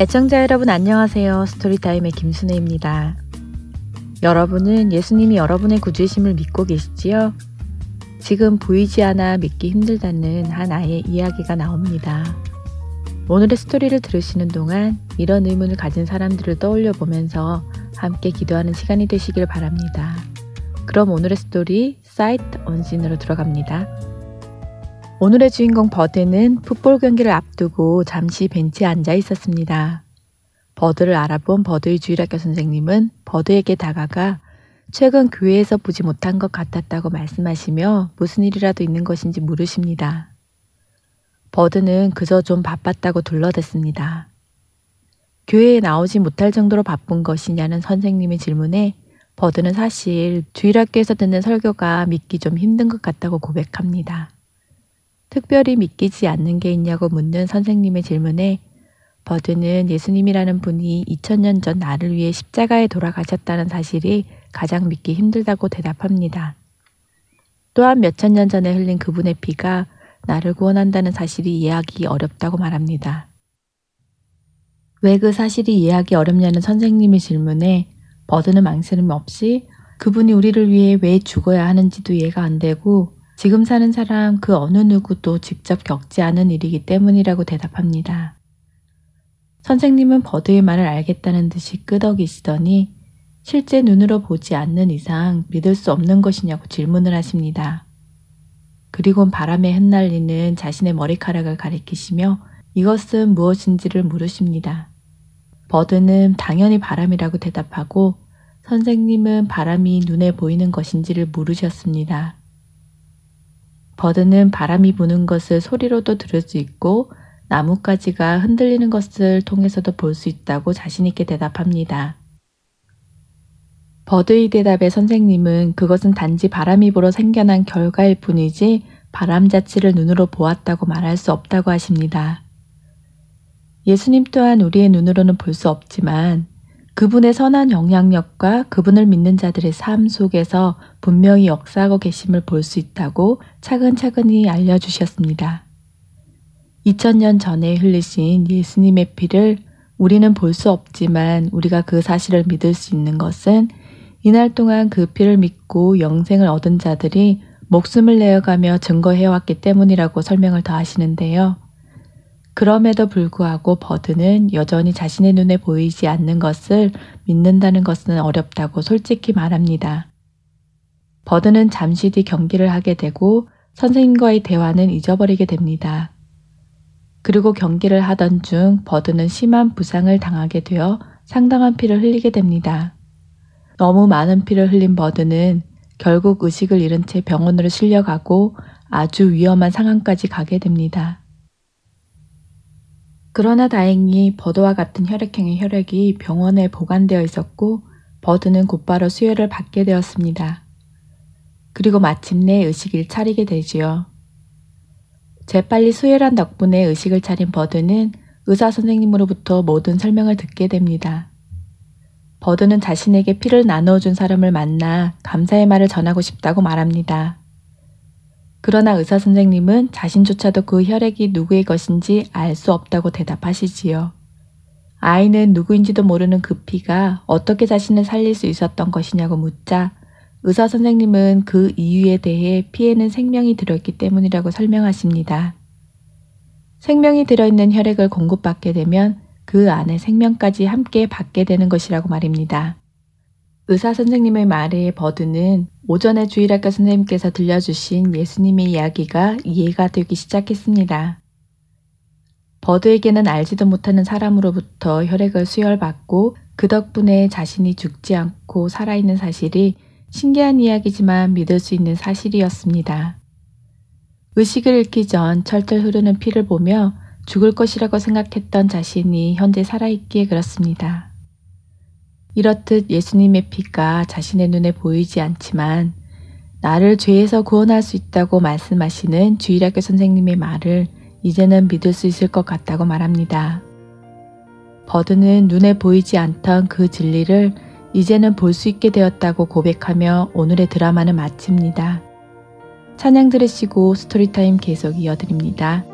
애청자 여러분 안녕하세요. 스토리타임의 김순혜입니다. 여러분은 예수님이 여러분의 구주이심을 믿고 계시지요? 지금 보이지 않아 믿기 힘들다는 한 아이의 이야기가 나옵니다. 오늘의 스토리를 들으시는 동안 이런 의문을 가진 사람들을 떠올려 보면서 함께 기도하는 시간이 되시길 바랍니다. 그럼 오늘의 스토리 Sight Unseen으로 들어갑니다. 오늘의 주인공 버드는 풋볼 경기를 앞두고 잠시 벤치에 앉아 있었습니다. 버드를 알아본 버드의 주일학교 선생님은 버드에게 다가가 최근 교회에서 보지 못한 것 같았다고 말씀하시며 무슨 일이라도 있는 것인지 물으십니다. 버드는 그저 좀 바빴다고 둘러댔습니다. 교회에 나오지 못할 정도로 바쁜 것이냐는 선생님의 질문에 버드는 사실 주일학교에서 듣는 설교가 믿기 좀 힘든 것 같다고 고백합니다. 특별히 믿기지 않는 게 있냐고 묻는 선생님의 질문에 버드는 예수님이라는 분이 2000년 전 나를 위해 십자가에 돌아가셨다는 사실이 가장 믿기 힘들다고 대답합니다. 또한 몇천 년 전에 흘린 그분의 피가 나를 구원한다는 사실이 이해하기 어렵다고 말합니다. 왜 그 사실이 이해하기 어렵냐는 선생님의 질문에 버드는 망설임 없이 그분이 우리를 위해 왜 죽어야 하는지도 이해가 안 되고 지금 사는 사람 그 어느 누구도 직접 겪지 않은 일이기 때문이라고 대답합니다. 선생님은 버드의 말을 알겠다는 듯이 끄덕이시더니 실제 눈으로 보지 않는 이상 믿을 수 없는 것이냐고 질문을 하십니다. 그리곤 바람에 흩날리는 자신의 머리카락을 가리키시며 이것은 무엇인지를 물으십니다. 버드는 당연히 바람이라고 대답하고 선생님은 바람이 눈에 보이는 것인지를 물으셨습니다. 버드는 바람이 부는 것을 소리로도 들을 수 있고 나뭇가지가 흔들리는 것을 통해서도 볼 수 있다고 자신있게 대답합니다. 버드의 대답에 선생님은 그것은 단지 바람이 불어 생겨난 결과일 뿐이지 바람 자체를 눈으로 보았다고 말할 수 없다고 하십니다. 예수님 또한 우리의 눈으로는 볼 수 없지만 그분의 선한 영향력과 그분을 믿는 자들의 삶 속에서 분명히 역사하고 계심을 볼 수 있다고 차근차근히 알려주셨습니다. 2000년 전에 흘리신 예수님의 피를 우리는 볼 수 없지만 우리가 그 사실을 믿을 수 있는 것은 이날 동안 그 피를 믿고 영생을 얻은 자들이 목숨을 내어가며 증거해왔기 때문이라고 설명을 더 하시는데요. 그럼에도 불구하고 버드는 여전히 자신의 눈에 보이지 않는 것을 믿는다는 것은 어렵다고 솔직히 말합니다. 버드는 잠시 뒤 경기를 하게 되고 선생님과의 대화는 잊어버리게 됩니다. 그리고 경기를 하던 중 버드는 심한 부상을 당하게 되어 상당한 피를 흘리게 됩니다. 너무 많은 피를 흘린 버드는 결국 의식을 잃은 채 병원으로 실려가고 아주 위험한 상황까지 가게 됩니다. 그러나 다행히 버드와 같은 혈액형의 혈액이 병원에 보관되어 있었고 버드는 곧바로 수혈을 받게 되었습니다. 그리고 마침내 의식을 차리게 되지요. 재빨리 수혈한 덕분에 의식을 차린 버드는 의사 선생님으로부터 모든 설명을 듣게 됩니다. 버드는 자신에게 피를 나누어준 사람을 만나 감사의 말을 전하고 싶다고 말합니다. 그러나 의사 선생님은 자신조차도 그 혈액이 누구의 것인지 알 수 없다고 대답하시지요. 아이는 누구인지도 모르는 그 피가 어떻게 자신을 살릴 수 있었던 것이냐고 묻자 의사 선생님은 그 이유에 대해 피에는 생명이 들어있기 때문이라고 설명하십니다. 생명이 들어있는 혈액을 공급받게 되면 그 안에 생명까지 함께 받게 되는 것이라고 말입니다. 의사 선생님의 말에 버드는 오전에 주일학교 선생님께서 들려주신 예수님의 이야기가 이해가 되기 시작했습니다. 버드에게는 알지도 못하는 사람으로부터 혈액을 수혈받고 그 덕분에 자신이 죽지 않고 살아있는 사실이 신기한 이야기지만 믿을 수 있는 사실이었습니다. 의식을 잃기 전 철철 흐르는 피를 보며 죽을 것이라고 생각했던 자신이 현재 살아있기에 그렇습니다. 이렇듯 예수님의 피가 자신의 눈에 보이지 않지만 나를 죄에서 구원할 수 있다고 말씀하시는 주일학교 선생님의 말을 이제는 믿을 수 있을 것 같다고 말합니다. 버드는 눈에 보이지 않던 그 진리를 이제는 볼 수 있게 되었다고 고백하며 오늘의 드라마는 마칩니다. 찬양 들으시고 스토리타임 계속 이어드립니다.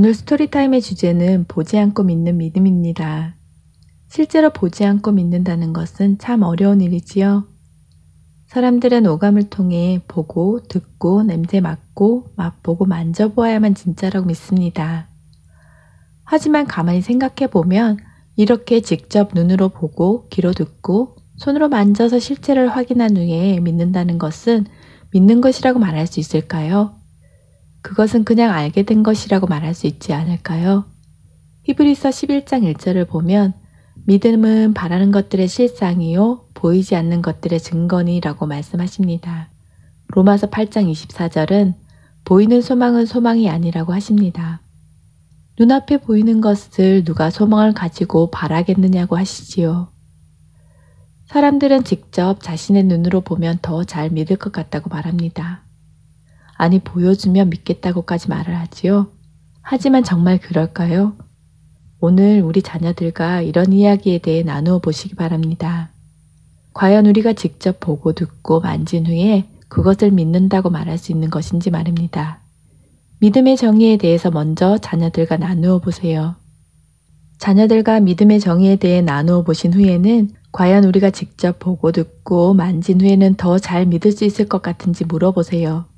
오늘 스토리타임의 주제는 보지 않고 믿는 믿음입니다. 실제로 보지 않고 믿는다는 것은 참 어려운 일이지요. 사람들은 오감을 통해 보고, 듣고, 냄새 맡고, 맛보고, 만져보아야만 진짜라고 믿습니다. 하지만 가만히 생각해 보면 이렇게 직접 눈으로 보고, 귀로 듣고, 손으로 만져서 실체를 확인한 후에 믿는다는 것은 믿는 것이라고 말할 수 있을까요? 그것은 그냥 알게 된 것이라고 말할 수 있지 않을까요? 히브리서 11장 1절을 보면 믿음은 바라는 것들의 실상이요 보이지 않는 것들의 증거니라고 말씀하십니다. 로마서 8장 24절은 보이는 소망은 소망이 아니라고 하십니다. 눈앞에 보이는 것을 누가 소망을 가지고 바라겠느냐고 하시지요. 사람들은 직접 자신의 눈으로 보면 더 잘 믿을 것 같다고 말합니다. 아니 보여주면 믿겠다고까지 말을 하지요. 하지만 정말 그럴까요? 오늘 우리 자녀들과 이런 이야기에 대해 나누어 보시기 바랍니다. 과연 우리가 직접 보고 듣고 만진 후에 그것을 믿는다고 말할 수 있는 것인지 말입니다. 믿음의 정의에 대해서 먼저 자녀들과 나누어 보세요. 자녀들과 믿음의 정의에 대해 나누어 보신 후에는 과연 우리가 직접 보고 듣고 만진 후에는 더 잘 믿을 수 있을 것 같은지 물어보세요.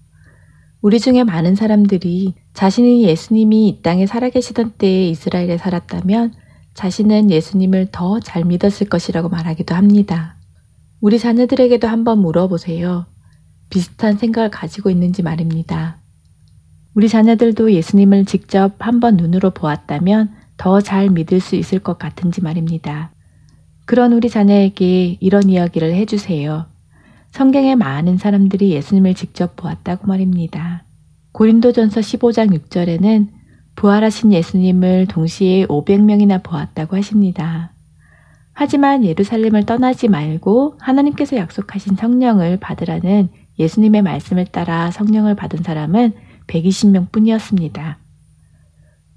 우리 중에 많은 사람들이 자신이 예수님이 이 땅에 살아계시던 때에 이스라엘에 살았다면 자신은 예수님을 더 잘 믿었을 것이라고 말하기도 합니다. 우리 자녀들에게도 한번 물어보세요. 비슷한 생각을 가지고 있는지 말입니다. 우리 자녀들도 예수님을 직접 한번 눈으로 보았다면 더 잘 믿을 수 있을 것 같은지 말입니다. 그런 우리 자녀에게 이런 이야기를 해주세요. 성경에 많은 사람들이 예수님을 직접 보았다고 말입니다. 고린도전서 15장 6절에는 부활하신 예수님을 동시에 500명이나 보았다고 하십니다. 하지만 예루살렘을 떠나지 말고 하나님께서 약속하신 성령을 받으라는 예수님의 말씀을 따라 성령을 받은 사람은 120명 뿐이었습니다.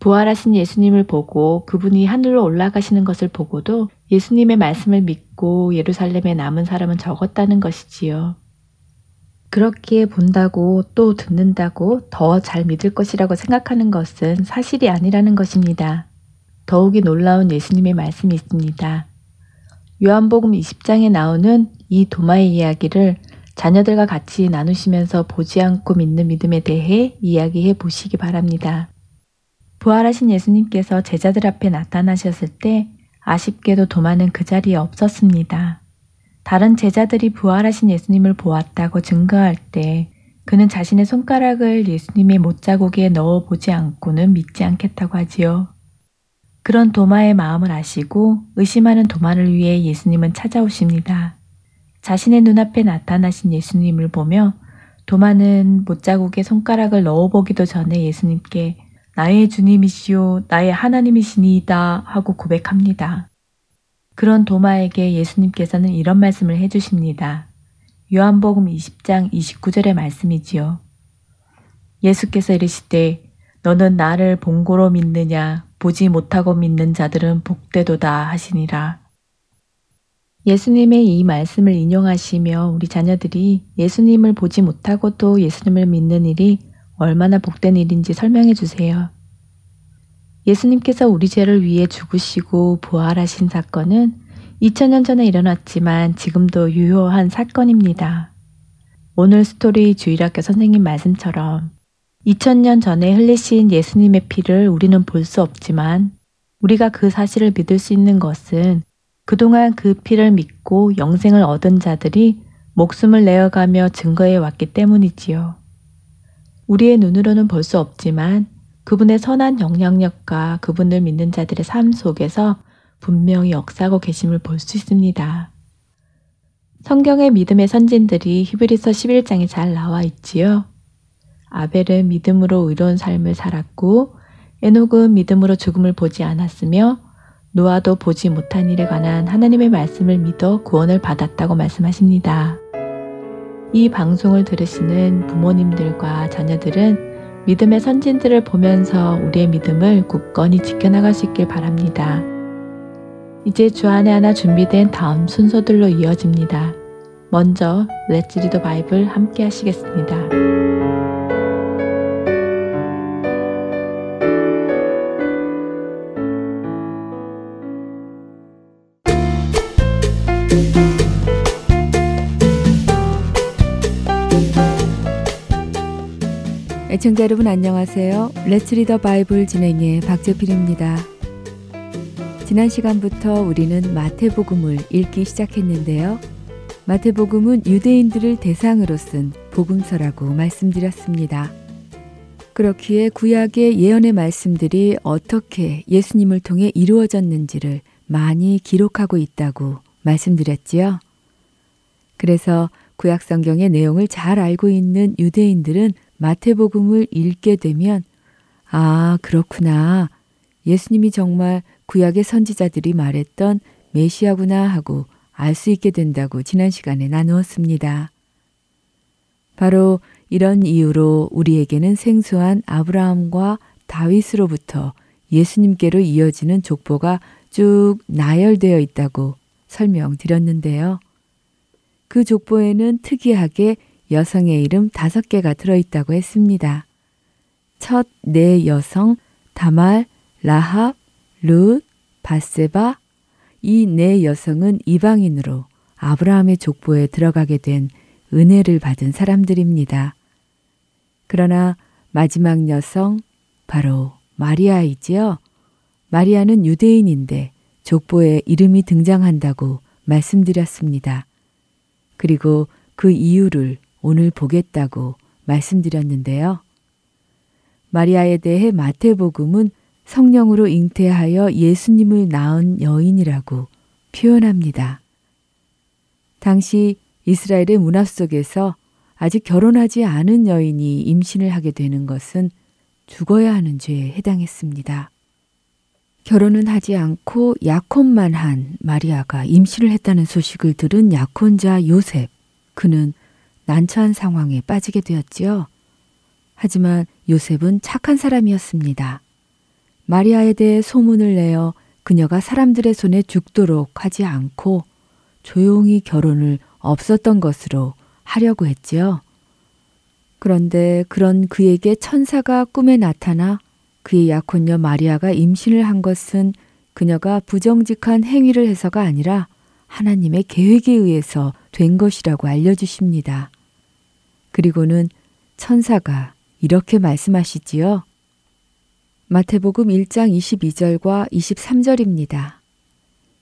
부활하신 예수님을 보고 그분이 하늘로 올라가시는 것을 보고도 예수님의 말씀을 믿고 예루살렘에 남은 사람은 적었다는 것이지요. 그렇게 본다고 또 듣는다고 더 잘 믿을 것이라고 생각하는 것은 사실이 아니라는 것입니다. 더욱이 놀라운 예수님의 말씀이 있습니다. 요한복음 20장에 나오는 이 도마의 이야기를 자녀들과 같이 나누시면서 보지 않고 믿는 믿음에 대해 이야기해 보시기 바랍니다. 부활하신 예수님께서 제자들 앞에 나타나셨을 때 아쉽게도 도마는 그 자리에 없었습니다. 다른 제자들이 부활하신 예수님을 보았다고 증거할 때 그는 자신의 손가락을 예수님의 못자국에 넣어 보지 않고는 믿지 않겠다고 하지요. 그런 도마의 마음을 아시고 의심하는 도마를 위해 예수님은 찾아오십니다. 자신의 눈앞에 나타나신 예수님을 보며 도마는 못자국에 손가락을 넣어보기도 전에 예수님께 나의 주님이시오, 나의 하나님이시니이다 하고 고백합니다. 그런 도마에게 예수님께서는 이런 말씀을 해주십니다. 요한복음 20장 29절의 말씀이지요. 예수께서 이르시되 너는 나를 본고로 믿느냐 보지 못하고 믿는 자들은 복되도다 하시니라. 예수님의 이 말씀을 인용하시며 우리 자녀들이 예수님을 보지 못하고도 예수님을 믿는 일이 얼마나 복된 일인지 설명해 주세요. 예수님께서 우리 죄를 위해 죽으시고 부활하신 사건은 2000년 전에 일어났지만 지금도 유효한 사건입니다. 오늘 스토리 주일학교 선생님 말씀처럼 2000년 전에 흘리신 예수님의 피를 우리는 볼 수 없지만 우리가 그 사실을 믿을 수 있는 것은 그동안 그 피를 믿고 영생을 얻은 자들이 목숨을 내어가며 증거해 왔기 때문이지요. 우리의 눈으로는 볼 수 없지만 그분의 선한 영향력과 그분을 믿는 자들의 삶 속에서 분명히 역사하고 계심을 볼 수 있습니다. 성경의 믿음의 선진들이 히브리서 11장에 잘 나와 있지요. 아벨은 믿음으로 의로운 삶을 살았고 에녹은 믿음으로 죽음을 보지 않았으며 노아도 보지 못한 일에 관한 하나님의 말씀을 믿어 구원을 받았다고 말씀하십니다. 이 방송을 들으시는 부모님들과 자녀들은 믿음의 선진들을 보면서 우리의 믿음을 굳건히 지켜나갈 수 있길 바랍니다. 이제 주 안에 하나 준비된 다음 순서들로 이어집니다. 먼저 Let's Read the Bible 함께 하시겠습니다. 애청자 여러분 안녕하세요. Let's Read the Bible 진행의 박재필입니다. 지난 시간부터 우리는 마태복음을 읽기 시작했는데요. 마태복음은 유대인들을 대상으로 쓴 복음서라고 말씀드렸습니다. 그렇기에 구약의 예언의 말씀들이 어떻게 예수님을 통해 이루어졌는지를 많이 기록하고 있다고 말씀드렸지요. 그래서 구약 성경의 내용을 잘 알고 있는 유대인들은 마태복음을 읽게 되면 아, 그렇구나. 예수님이 정말 구약의 선지자들이 말했던 메시아구나 하고 알 수 있게 된다고 지난 시간에 나누었습니다. 바로 이런 이유로 우리에게는 생소한 아브라함과 다윗으로부터 예수님께로 이어지는 족보가 쭉 나열되어 있다고 설명드렸는데요. 그 족보에는 특이하게 여성의 이름 다섯 개가 들어있다고 했습니다. 첫 네 여성, 다말, 라합, 룻, 바세바, 이 네 여성은 이방인으로 아브라함의 족보에 들어가게 된 은혜를 받은 사람들입니다. 그러나 마지막 여성, 바로 마리아이지요. 마리아는 유대인인데 족보에 이름이 등장한다고 말씀드렸습니다. 그리고 그 이유를 오늘 보겠다고 말씀드렸는데요. 마리아에 대해 마태복음은 성령으로 잉태하여 예수님을 낳은 여인이라고 표현합니다. 당시 이스라엘의 문화 속에서 아직 결혼하지 않은 여인이 임신을 하게 되는 것은 죽어야 하는 죄에 해당했습니다. 결혼은 하지 않고 약혼만 한 마리아가 임신을 했다는 소식을 들은 약혼자 요셉. 그는 난처한 상황에 빠지게 되었지요. 하지만 요셉은 착한 사람이었습니다. 마리아에 대해 소문을 내어 그녀가 사람들의 손에 죽도록 하지 않고 조용히 결혼을 없었던 것으로 하려고 했지요. 그런데 그런 그에게 천사가 꿈에 나타나 그의 약혼녀 마리아가 임신을 한 것은 그녀가 부정직한 행위를 해서가 아니라 하나님의 계획에 의해서 된 것이라고 알려주십니다. 그리고는 천사가 이렇게 말씀하시지요. 마태복음 1장 22절과 23절입니다.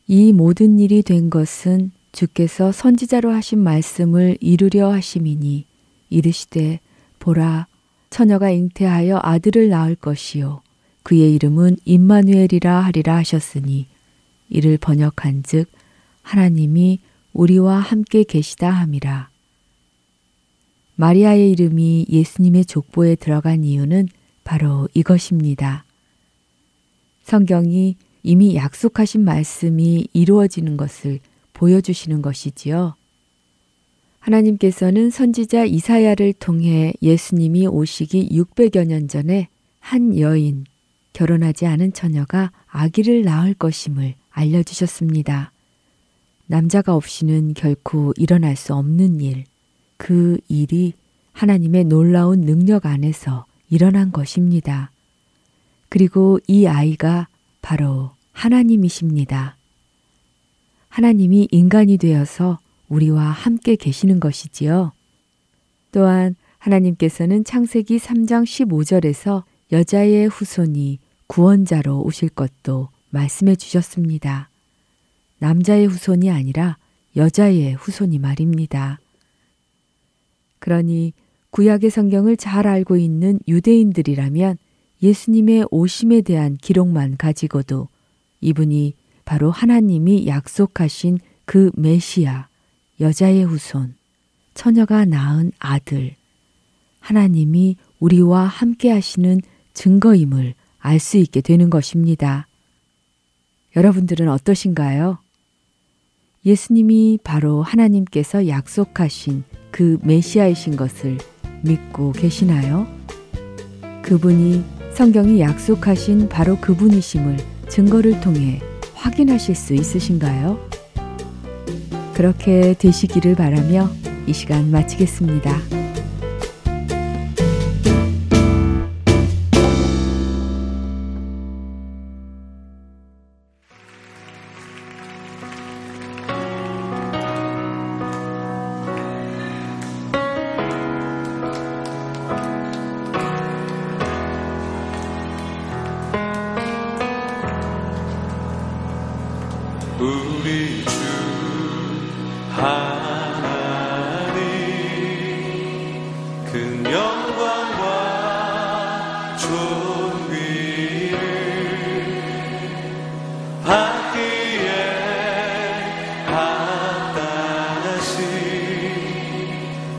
이 모든 일이 된 것은 주께서 선지자로 하신 말씀을 이루려 하심이니 이르시되 보라 처녀가 잉태하여 아들을 낳을 것이요 그의 이름은 임마누엘이라 하리라 하셨으니 이를 번역한즉 하나님이 우리와 함께 계시다 함이라. 마리아의 이름이 예수님의 족보에 들어간 이유는 바로 이것입니다. 성경이 이미 약속하신 말씀이 이루어지는 것을 보여주시는 것이지요. 하나님께서는 선지자 이사야를 통해 예수님이 오시기 600여 년 전에 한 여인, 결혼하지 않은 처녀가 아기를 낳을 것임을 알려주셨습니다. 남자가 없이는 결코 일어날 수 없는 일, 그 일이 하나님의 놀라운 능력 안에서 일어난 것입니다. 그리고 이 아이가 바로 하나님이십니다. 하나님이 인간이 되어서 우리와 함께 계시는 것이지요. 또한 하나님께서는 창세기 3장 15절에서 여자의 후손이 구원자로 오실 것도 말씀해 주셨습니다. 남자의 후손이 아니라 여자의 후손이 말입니다. 그러니 구약의 성경을 잘 알고 있는 유대인들이라면 예수님의 오심에 대한 기록만 가지고도 이분이 바로 하나님이 약속하신 그 메시아, 여자의 후손, 처녀가 낳은 아들, 하나님이 우리와 함께 하시는 증거임을 알 수 있게 되는 것입니다. 여러분들은 어떠신가요? 예수님이 바로 하나님께서 약속하신 그 메시아이신 것을 믿고 계시나요? 그분이 성경이 약속하신 바로 그분이심을 증거를 통해 확인하실 수 있으신가요? 그렇게 되시기를 바라며 이 시간 마치겠습니다.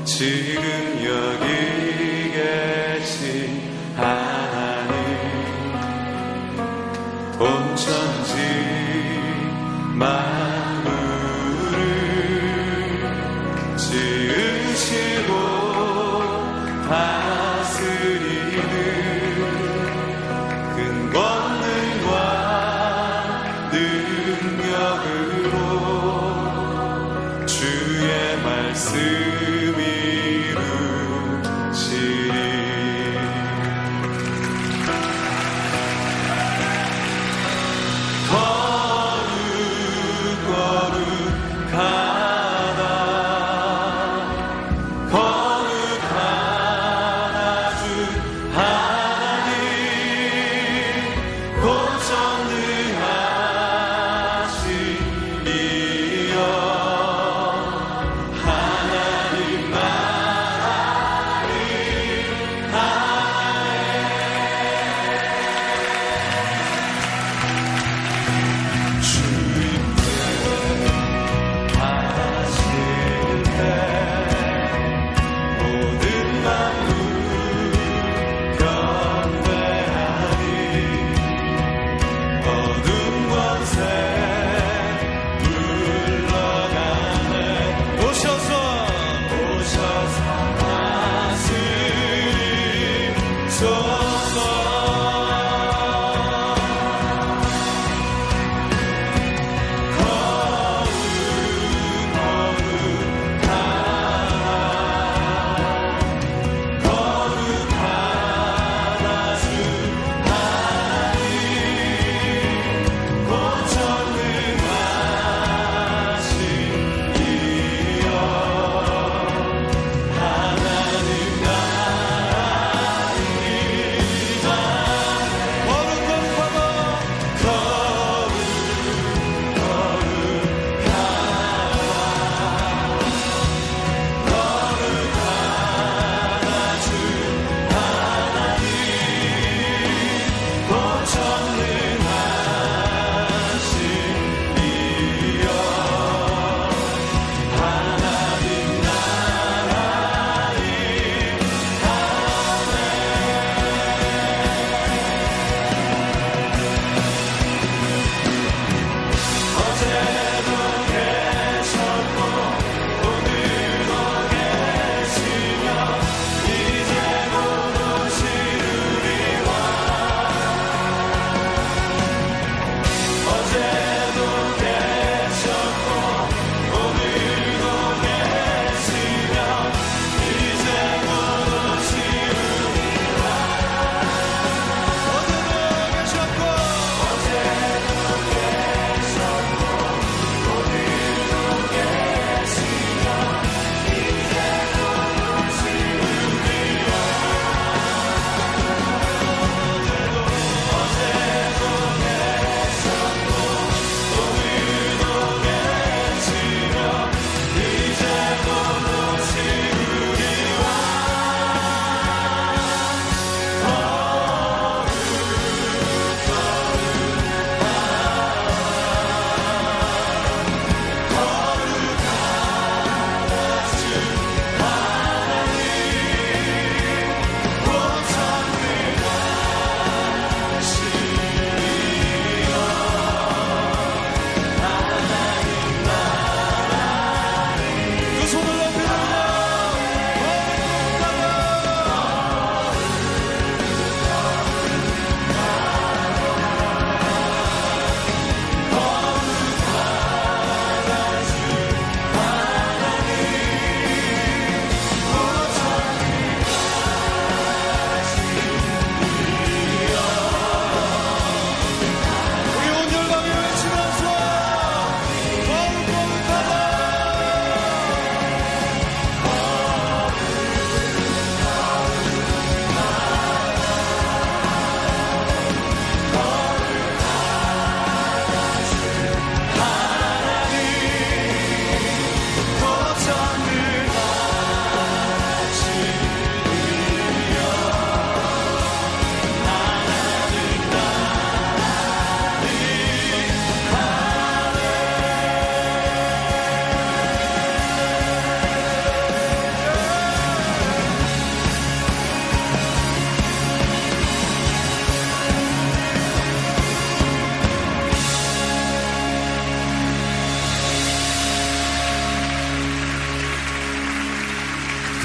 지금 여기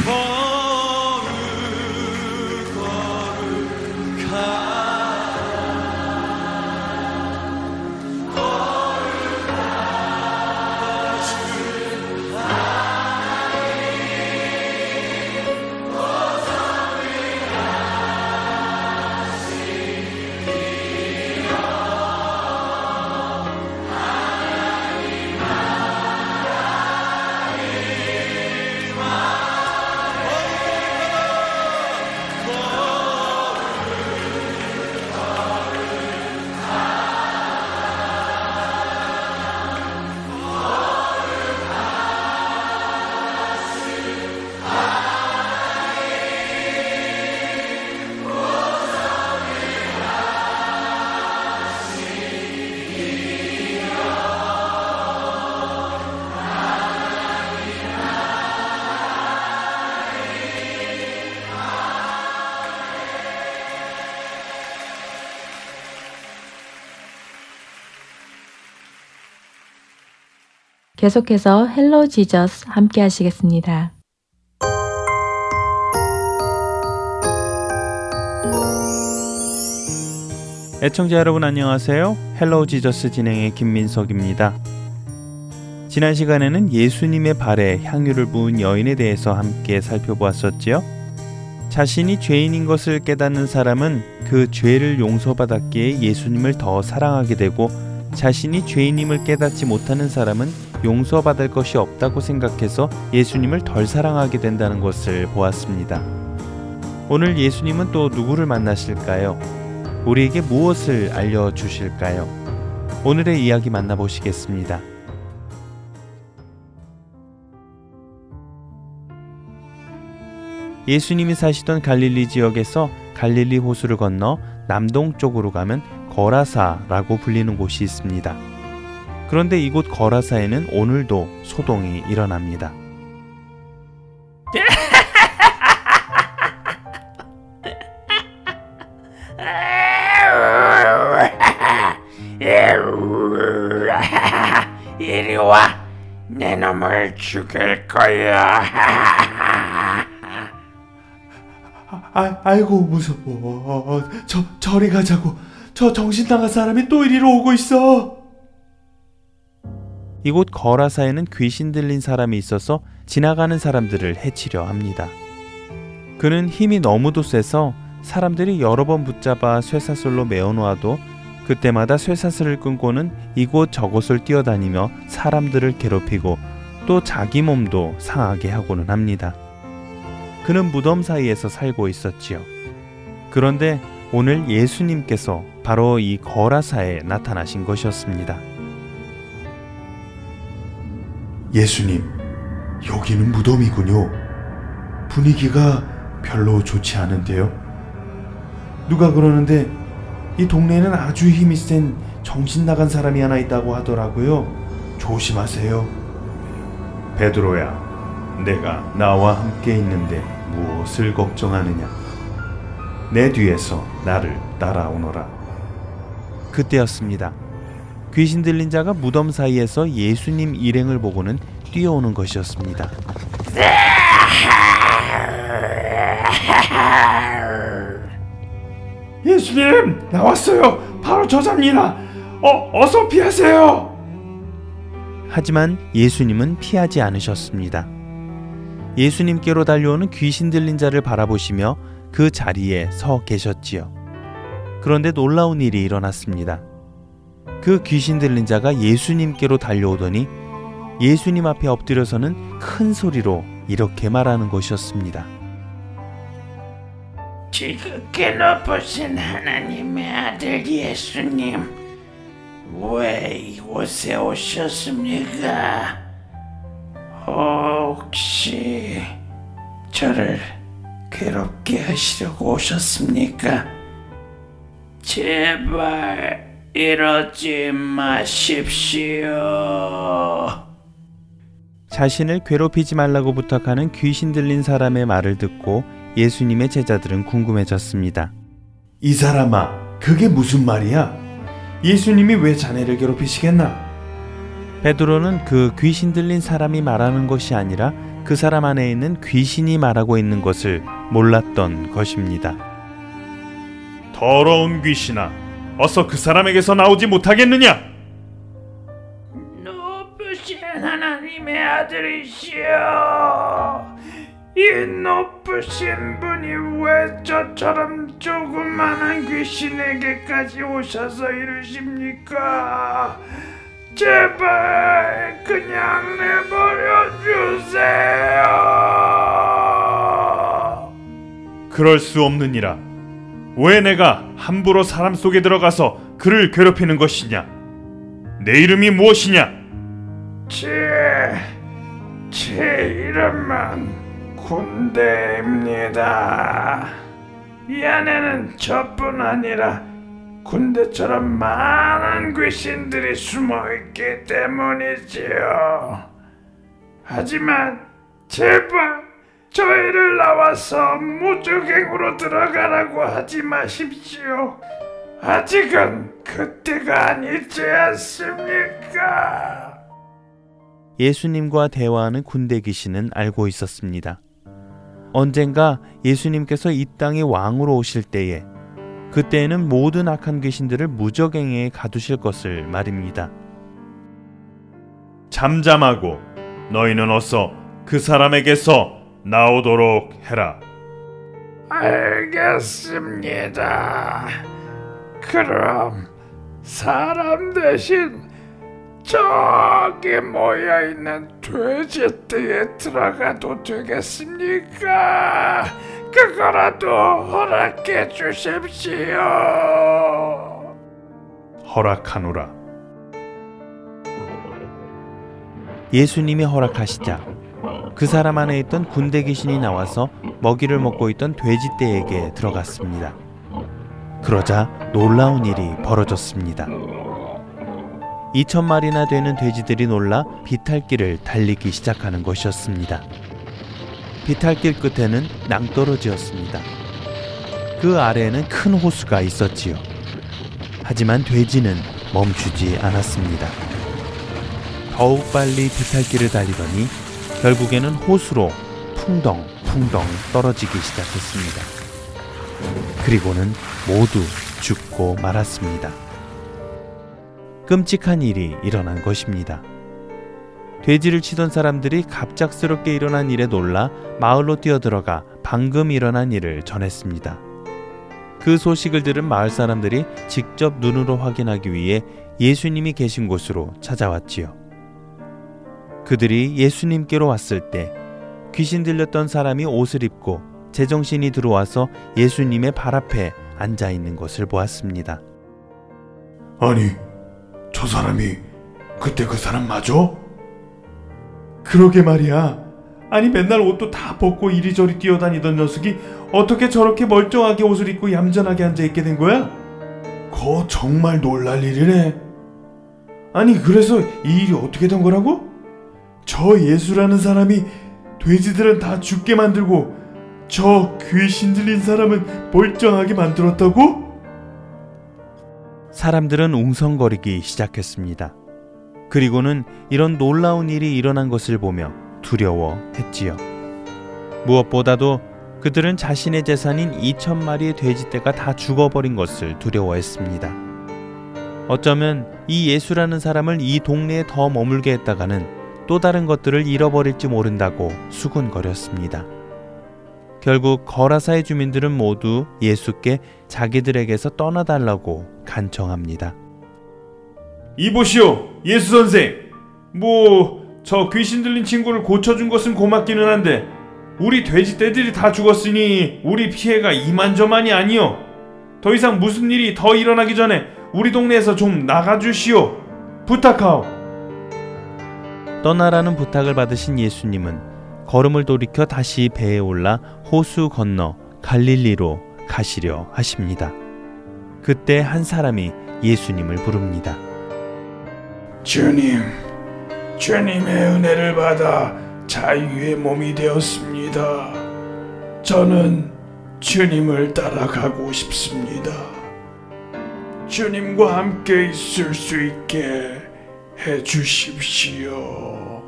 for 계속해서 Hello Jesus 함께 하시겠습니다. 애청자 여러분 안녕하세요. Hello Jesus 진행의 김민석입니다. 지난 시간에는 예수님의 발에 향유를 부은 여인에 대해서 함께 살펴보았었지요. 자신이 죄인인 것을 깨닫는 사람은 그 죄를 용서받았기에 예수님을 더 사랑하게 되고 자신이 죄인임을 깨닫지 못하는 사람은 용서받을 것이 없다고 생각해서 예수님을 덜 사랑하게 된다는 것을 보았습니다. 오늘 예수님은 또 누구를 만나실까요? 우리에게 무엇을 알려주실까요? 오늘의 이야기 만나보시겠습니다. 예수님이 사시던 갈릴리 지역에서 갈릴리 호수를 건너 남동쪽으로 가면 거라사라고 불리는 곳이 있습니다. 그런데 이곳 거라사에는 오늘도 소동이 일어납니다. 이리 와. 내 놈을 죽일 거야. 아, 아이고 무서워. 저 저리 가자고. 저 정신 나간 사람이 또 이리로 오고 있어. 이곳 거라사에는 귀신 들린 사람이 있어서 지나가는 사람들을 해치려 합니다. 그는 힘이 너무도 세서 사람들이 여러 번 붙잡아 쇠사슬로 메어 놓아도 그때마다 쇠사슬을 끊고는 이곳 저곳을 뛰어다니며 사람들을 괴롭히고 또 자기 몸도 상하게 하고는 합니다. 그는 무덤 사이에서 살고 있었지요. 그런데 오늘 예수님께서 바로 이 거라사에 나타나신 것이었습니다. 예수님, 여기는 무덤이군요. 분위기가 별로 좋지 않은데요. 누가 그러는데 이 동네에는 아주 힘이 센 정신 나간 사람이 하나 있다고 하더라고요. 조심하세요. 베드로야, 내가 나와 함께 있는데 무엇을 걱정하느냐? 내 뒤에서 나를 따라오너라. 그때였습니다. 귀신 들린 자가 무덤 사이에서 예수님 일행을 보고는 뛰어오는 것이었습니다. 예수님, 나왔어요. 바로 저자입니다. 어, 어서 피하세요. 하지만 예수님은 피하지 않으셨습니다. 예수님께로 달려오는 귀신 들린 자를 바라보시며 그 자리에 서 계셨지요. 그런데 놀라운 일이 일어났습니다. 그 귀신 들린 자가 예수님께로 달려오더니 예수님 앞에 엎드려서는 큰 소리로 이렇게 말하는 것이었습니다. 지극히 높으신 하나님의 아들 예수님, 왜 이곳에 오셨습니까? 혹시 저를 괴롭게 하시려고 오셨습니까? 제발 이러지 마십시오. 자신을 괴롭히지 말라고 부탁하는 귀신 들린 사람의 말을 듣고 예수님의 제자들은 궁금해졌습니다. 이 사람아, 그게 무슨 말이야? 예수님이 왜 자네를 괴롭히시겠나? 베드로는 그 귀신 들린 사람이 말하는 것이 아니라 그 사람 안에 있는 귀신이 말하고 있는 것을 몰랐던 것입니다. 더러운 귀신아, 어서 그 사람에게서 나오지 못하겠느냐? 높으신 하나님의 아들이시여 이 높으신 분이 왜 저처럼 조그만한 귀신에게까지 오셔서 이러십니까? 제발 그냥 내버려 주세요. 그럴 수 없느니라. 왜 내가 함부로 사람 속에 들어가서 그를 괴롭히는 것이냐? 내 이름이 무엇이냐? 제, 제 이름은 군대입니다. 이 안에는 저뿐 아니라 군대처럼 많은 귀신들이 숨어 있기 때문이지요. 하지만 제발 저희를 나와서 무주갱으로 들어가라고 하지 마십시오. 아직은 그때가 아니지 않습니까? 예수님과 대화하는 군대 귀신은 알고 있었습니다. 언젠가 예수님께서 이 땅의 왕으로 오실 때에 그때에는 모든 악한 귀신들을 무적행에 가두실 것을 말입니다. 잠잠하고 너희는 어서 그 사람에게서 나오도록 해라. 알겠습니다. 그럼 사람 대신 저기 모여 있는 돼지떼에 들어가도 되겠습니까? 그거라도 허락해 주십시오. 허락하노라. 예수님이 허락하시자 그 사람 안에 있던 군대 귀신이 나와서 먹이를 먹고 있던 돼지떼에게 들어갔습니다. 그러자 놀라운 일이 벌어졌습니다. 2천 마리나 되는 돼지들이 놀라 비탈길을 달리기 시작하는 것이었습니다. 비탈길 끝에는 낭떠러지였습니다. 그 아래에는 큰 호수가 있었지요. 하지만 돼지는 멈추지 않았습니다. 더욱 빨리 비탈길을 달리더니 결국에는 호수로 풍덩풍덩 떨어지기 시작했습니다. 그리고는 모두 죽고 말았습니다. 끔찍한 일이 일어난 것입니다. 돼지를 치던 사람들이 갑작스럽게 일어난 일에 놀라 마을로 뛰어들어가 방금 일어난 일을 전했습니다. 그 소식을 들은 마을 사람들이 직접 눈으로 확인하기 위해 예수님이 계신 곳으로 찾아왔지요. 그들이 예수님께로 왔을 때 귀신 들렸던 사람이 옷을 입고 제정신이 들어와서 예수님의 발 앞에 앉아 있는 것을 보았습니다. 아니, 저 사람이 그때 그 사람 맞아? 그러게 말이야. 아니 맨날 옷도 다 벗고 이리저리 뛰어다니던 녀석이 어떻게 저렇게 멀쩡하게 옷을 입고 얌전하게 앉아 있게 된 거야? 거 정말 놀랄 일이네. 아니 그래서 이 일이 어떻게 된 거라고? 저 예수라는 사람이 돼지들은 다 죽게 만들고 저 귀신 들린 사람은 멀쩡하게 만들었다고? 사람들은 웅성거리기 시작했습니다. 그리고는 이런 놀라운 일이 일어난 것을 보며 두려워했지요. 무엇보다도 그들은 자신의 재산인 2천 마리의 돼지떼가 다 죽어버린 것을 두려워했습니다. 어쩌면 이 예수라는 사람을 이 동네에 더 머물게 했다가는 또 다른 것들을 잃어버릴지 모른다고 수군거렸습니다. 결국 거라사의 주민들은 모두 예수께 자기들에게서 떠나달라고 간청합니다. 이보시오, 예수 선생. 뭐 저 귀신 들린 친구를 고쳐준 것은 고맙기는 한데 우리 돼지 떼들이 다 죽었으니 우리 피해가 이만저만이 아니요. 더 이상 무슨 일이 더 일어나기 전에 우리 동네에서 좀 나가주시오. 부탁하오. 떠나라는 부탁을 받으신 예수님은 걸음을 돌이켜 다시 배에 올라 호수 건너 갈릴리로 가시려 하십니다. 그때 한 사람이 예수님을 부릅니다. 주님, 주님의 은혜를 받아 자유의 몸이 되었습니다. 저는 주님을 따라가고 싶습니다. 주님과 함께 있을 수 있게 해 주십시오.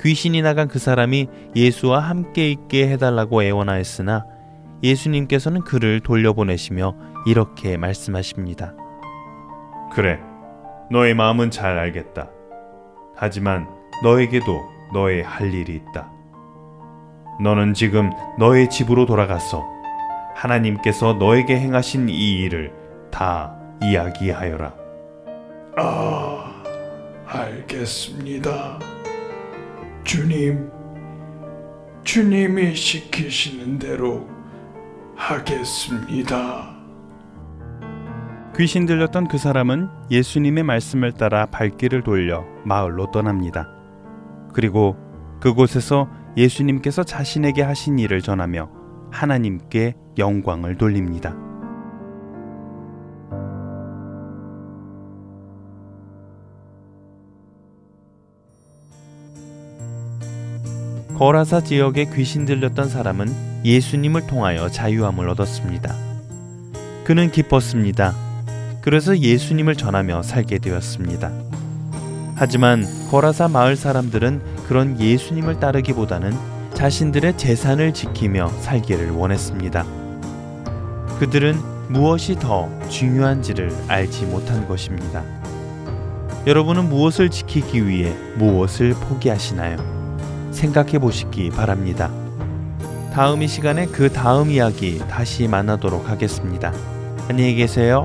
귀신이 나간 그 사람이 예수와 함께 있게 해달라고 애원하였으나 예수님께서는 그를 돌려보내시며 이렇게 말씀하십니다. 그래, 너의 마음은 잘 알겠다. 하지만 너에게도 너의 할 일이 있다. 너는 지금 너의 집으로 돌아가서 하나님께서 너에게 행하신 이 일을 다 이야기하여라. 아, 알겠습니다. 주님, 주님이 시키시는 대로 하겠습니다. 귀신 들렸던 그 사람은 예수님의 말씀을 따라 발길을 돌려 마을로 떠납니다. 그리고 그곳에서 예수님께서 자신에게 하신 일을 전하며 하나님께 영광을 돌립니다. 거라사 지역에 귀신 들렸던 사람은 예수님을 통하여 자유함을 얻었습니다. 그는 기뻤습니다. 그래서 예수님을 전하며 살게 되었습니다. 하지만 거라사 마을 사람들은 그런 예수님을 따르기보다는 자신들의 재산을 지키며 살기를 원했습니다. 그들은 무엇이 더 중요한지를 알지 못한 것입니다. 여러분은 무엇을 지키기 위해 무엇을 포기하시나요? 생각해 보시기 바랍니다. 다음 이 시간에 그 다음 이야기 다시 만나도록 하겠습니다. 안녕히 계세요.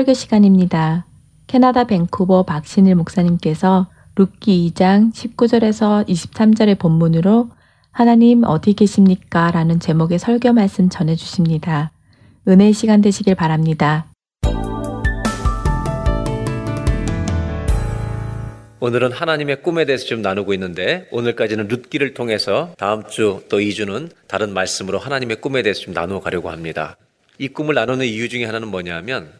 설교 시간입니다. 캐나다 밴쿠버 박신일 목사님께서 룻기 2장 19절에서 23절의 본문으로 하나님 어디 계십니까? 라는 제목의 설교 말씀 전해 주십니다. 은혜의 시간 되시길 바랍니다. 오늘은 하나님의 꿈에 대해서 좀 나누고 있는데 오늘까지는 룻기를 통해서 다음 주 또 2주는 다른 말씀으로 하나님의 꿈에 대해서 좀 나누어 가려고 합니다. 이 꿈을 나누는 이유 중에 하나는 뭐냐면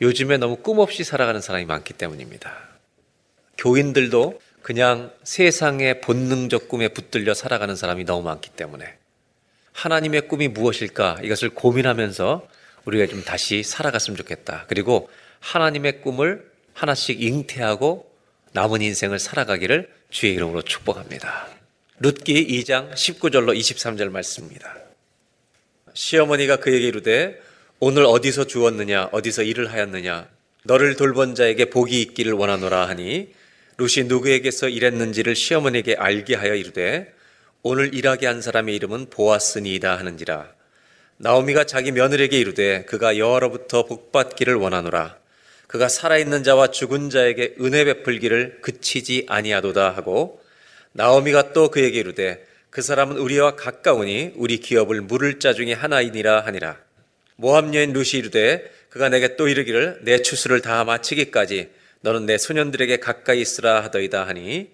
요즘에 너무 꿈 없이 살아가는 사람이 많기 때문입니다. 교인들도 그냥 세상의 본능적 꿈에 붙들려 살아가는 사람이 너무 많기 때문에 하나님의 꿈이 무엇일까 이것을 고민하면서 우리가 좀 다시 살아갔으면 좋겠다. 그리고 하나님의 꿈을 하나씩 잉태하고 남은 인생을 살아가기를 주의 이름으로 축복합니다. 룻기 2장 19절로 23절 말씀입니다. 시어머니가 그에게 이르되 오늘 어디서 주었느냐 어디서 일을 하였느냐 너를 돌본 자에게 복이 있기를 원하노라 하니 룻이 누구에게서 일했는지를 시어머니에게 알게 하여 이르되 오늘 일하게 한 사람의 이름은 보아스니이다 하는지라. 나오미가 자기 며느리에게 이르되 그가 여호와로부터 복받기를 원하노라. 그가 살아있는 자와 죽은 자에게 은혜 베풀기를 그치지 아니하도다 하고 나오미가 또 그에게 이르되 그 사람은 우리와 가까우니 우리 기업을 물을 자 중에 하나이니라 하니라 모함 여인 루시 이르되 그가 내게 또 이르기를 내 추수를 다 마치기까지 너는 내 소년들에게 가까이 있으라 하더이다 하니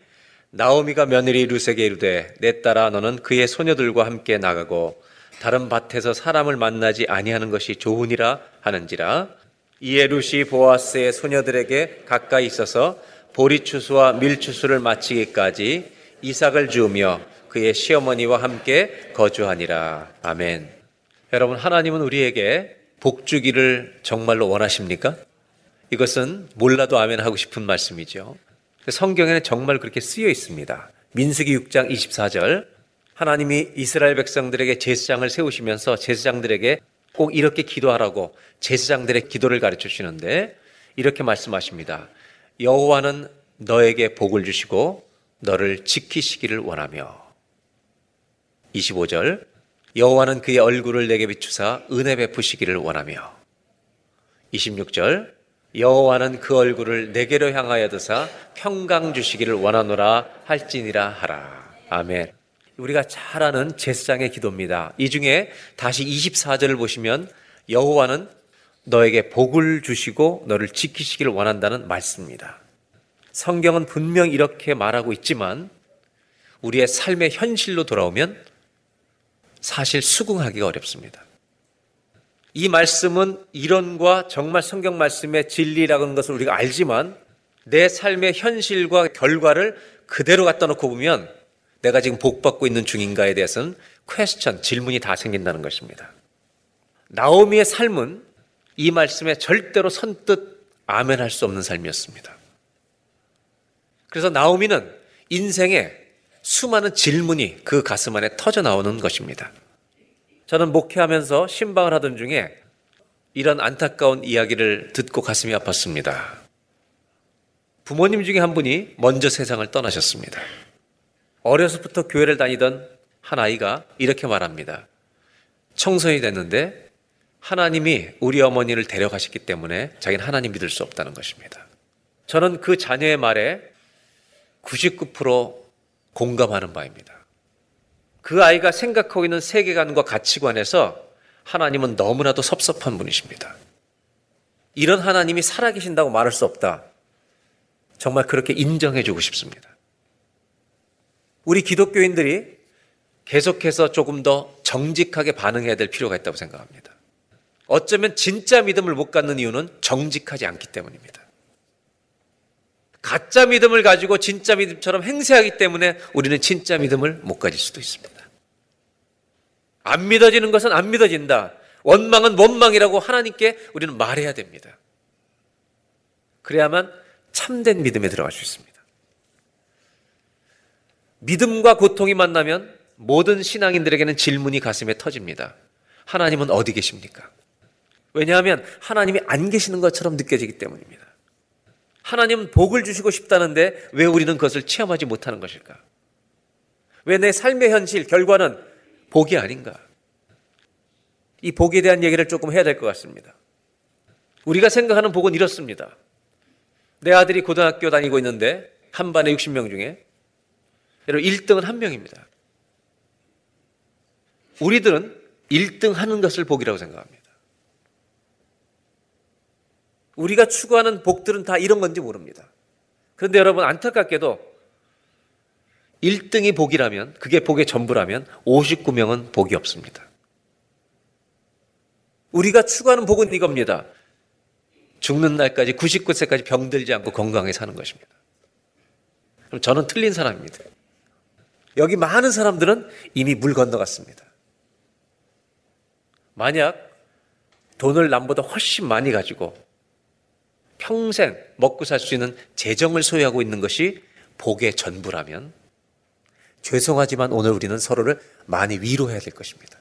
나오미가 며느리 루세게 이르되 내 딸아 너는 그의 소녀들과 함께 나가고 다른 밭에서 사람을 만나지 아니하는 것이 좋으니라 하는지라 이에 루시 보아스의 소녀들에게 가까이 있어서 보리추수와 밀추수를 마치기까지 이삭을 주우며 그의 시어머니와 함께 거주하니라 아멘. 여러분 하나님은 우리에게 복 주기를 정말로 원하십니까? 이것은 몰라도 아멘 하고 싶은 말씀이죠. 성경에는 정말 그렇게 쓰여 있습니다. 민수기 6장 24절 하나님이 이스라엘 백성들에게 제사장을 세우시면서 제사장들에게 꼭 이렇게 기도하라고 제사장들의 기도를 가르쳐 주시는데 이렇게 말씀하십니다. 여호와는 너에게 복을 주시고 너를 지키시기를 원하며 25절 여호와는 그의 얼굴을 내게 비추사 은혜 베푸시기를 원하며 26절 여호와는 그 얼굴을 내게로 향하여 드사 평강 주시기를 원하노라 할지니라 하라. 아멘. 우리가 잘 아는 제사장의 기도입니다. 이 중에 다시 24절을 보시면 여호와는 너에게 복을 주시고 너를 지키시기를 원한다는 말씀입니다. 성경은 분명 이렇게 말하고 있지만 우리의 삶의 현실로 돌아오면 사실 수긍하기가 어렵습니다. 이 말씀은 이론과 정말 성경 말씀의 진리라는 것을 우리가 알지만 내 삶의 현실과 결과를 그대로 갖다 놓고 보면 내가 지금 복 받고 있는 중인가에 대해서는 퀘스천, 질문이 다 생긴다는 것입니다. 나오미의 삶은 이 말씀에 절대로 선뜻 아멘할 수 없는 삶이었습니다. 그래서 나오미는 인생에 수많은 질문이 그 가슴 안에 터져 나오는 것입니다. 저는 목회하면서 신방을 하던 중에 이런 안타까운 이야기를 듣고 가슴이 아팠습니다. 부모님 중에 한 분이 먼저 세상을 떠나셨습니다. 어려서부터 교회를 다니던 한 아이가 이렇게 말합니다. 청소년이 됐는데 하나님이 우리 어머니를 데려가셨기 때문에 자기는 하나님 믿을 수 없다는 것입니다. 저는 그 자녀의 말에 99% 공감하는 바입니다. 그 아이가 생각하고 있는 세계관과 가치관에서 하나님은 너무나도 섭섭한 분이십니다. 이런 하나님이 살아계신다고 말할 수 없다. 정말 그렇게 인정해주고 싶습니다. 우리 기독교인들이 계속해서 조금 더 정직하게 반응해야 될 필요가 있다고 생각합니다. 어쩌면 진짜 믿음을 못 갖는 이유는 정직하지 않기 때문입니다. 가짜 믿음을 가지고 진짜 믿음처럼 행세하기 때문에 우리는 진짜 믿음을 못 가질 수도 있습니다. 안 믿어지는 것은 안 믿어진다. 원망은 원망이라고 하나님께 우리는 말해야 됩니다. 그래야만 참된 믿음에 들어갈 수 있습니다. 믿음과 고통이 만나면 모든 신앙인들에게는 질문이 가슴에 터집니다. 하나님은 어디 계십니까? 왜냐하면 하나님이 안 계시는 것처럼 느껴지기 때문입니다. 하나님은 복을 주시고 싶다는데 왜 우리는 그것을 체험하지 못하는 것일까? 왜 내 삶의 현실, 결과는 복이 아닌가? 이 복에 대한 얘기를 조금 해야 될 것 같습니다. 우리가 생각하는 복은 이렇습니다. 내 아들이 고등학교 다니고 있는데 한 반에 60명 중에 여러분 1등은 한 명입니다. 우리들은 1등 하는 것을 복이라고 생각합니다. 우리가 추구하는 복들은 다 이런 건지 모릅니다. 그런데 여러분 안타깝게도 1등이 복이라면 그게 복의 전부라면 59명은 복이 없습니다. 우리가 추구하는 복은 이겁니다. 죽는 날까지 99세까지 병들지 않고 건강하게 사는 것입니다. 그럼 저는 틀린 사람입니다. 여기 많은 사람들은 이미 물 건너갔습니다. 만약 돈을 남보다 훨씬 많이 가지고 평생 먹고 살 수 있는 재정을 소유하고 있는 것이 복의 전부라면 죄송하지만 오늘 우리는 서로를 많이 위로해야 될 것입니다.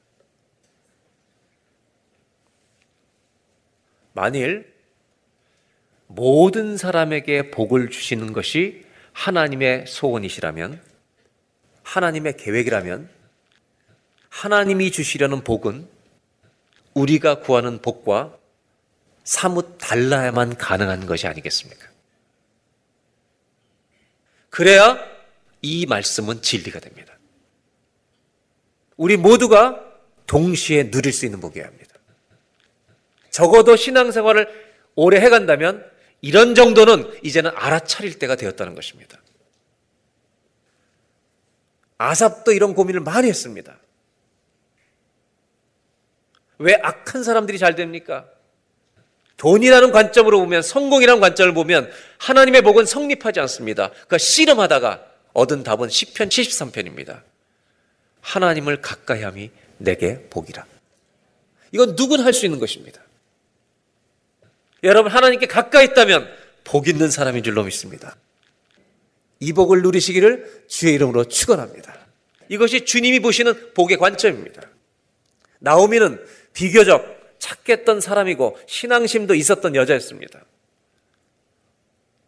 만일 모든 사람에게 복을 주시는 것이 하나님의 소원이시라면, 하나님의 계획이라면, 하나님이 주시려는 복은 우리가 구하는 복과 사뭇 달라야만 가능한 것이 아니겠습니까? 그래야 이 말씀은 진리가 됩니다. 우리 모두가 동시에 누릴 수 있는 복이어야 합니다. 적어도 신앙생활을 오래 해간다면 이런 정도는 이제는 알아차릴 때가 되었다는 것입니다. 아삽도 이런 고민을 많이 했습니다. 왜 악한 사람들이 잘 됩니까? 돈이라는 관점으로 보면 성공이라는 관점을 보면 하나님의 복은 성립하지 않습니다. 그 씨름하다가 얻은 답은 10편 73편입니다. 하나님을 가까이 함이 내게 복이라. 이건 누구나 할 수 있는 것입니다. 여러분 하나님께 가까이 있다면 복 있는 사람인 줄로 믿습니다. 이 복을 누리시기를 주의 이름으로 축원합니다. 이것이 주님이 보시는 복의 관점입니다. 나오미는 비교적 착했던 사람이고 신앙심도 있었던 여자였습니다.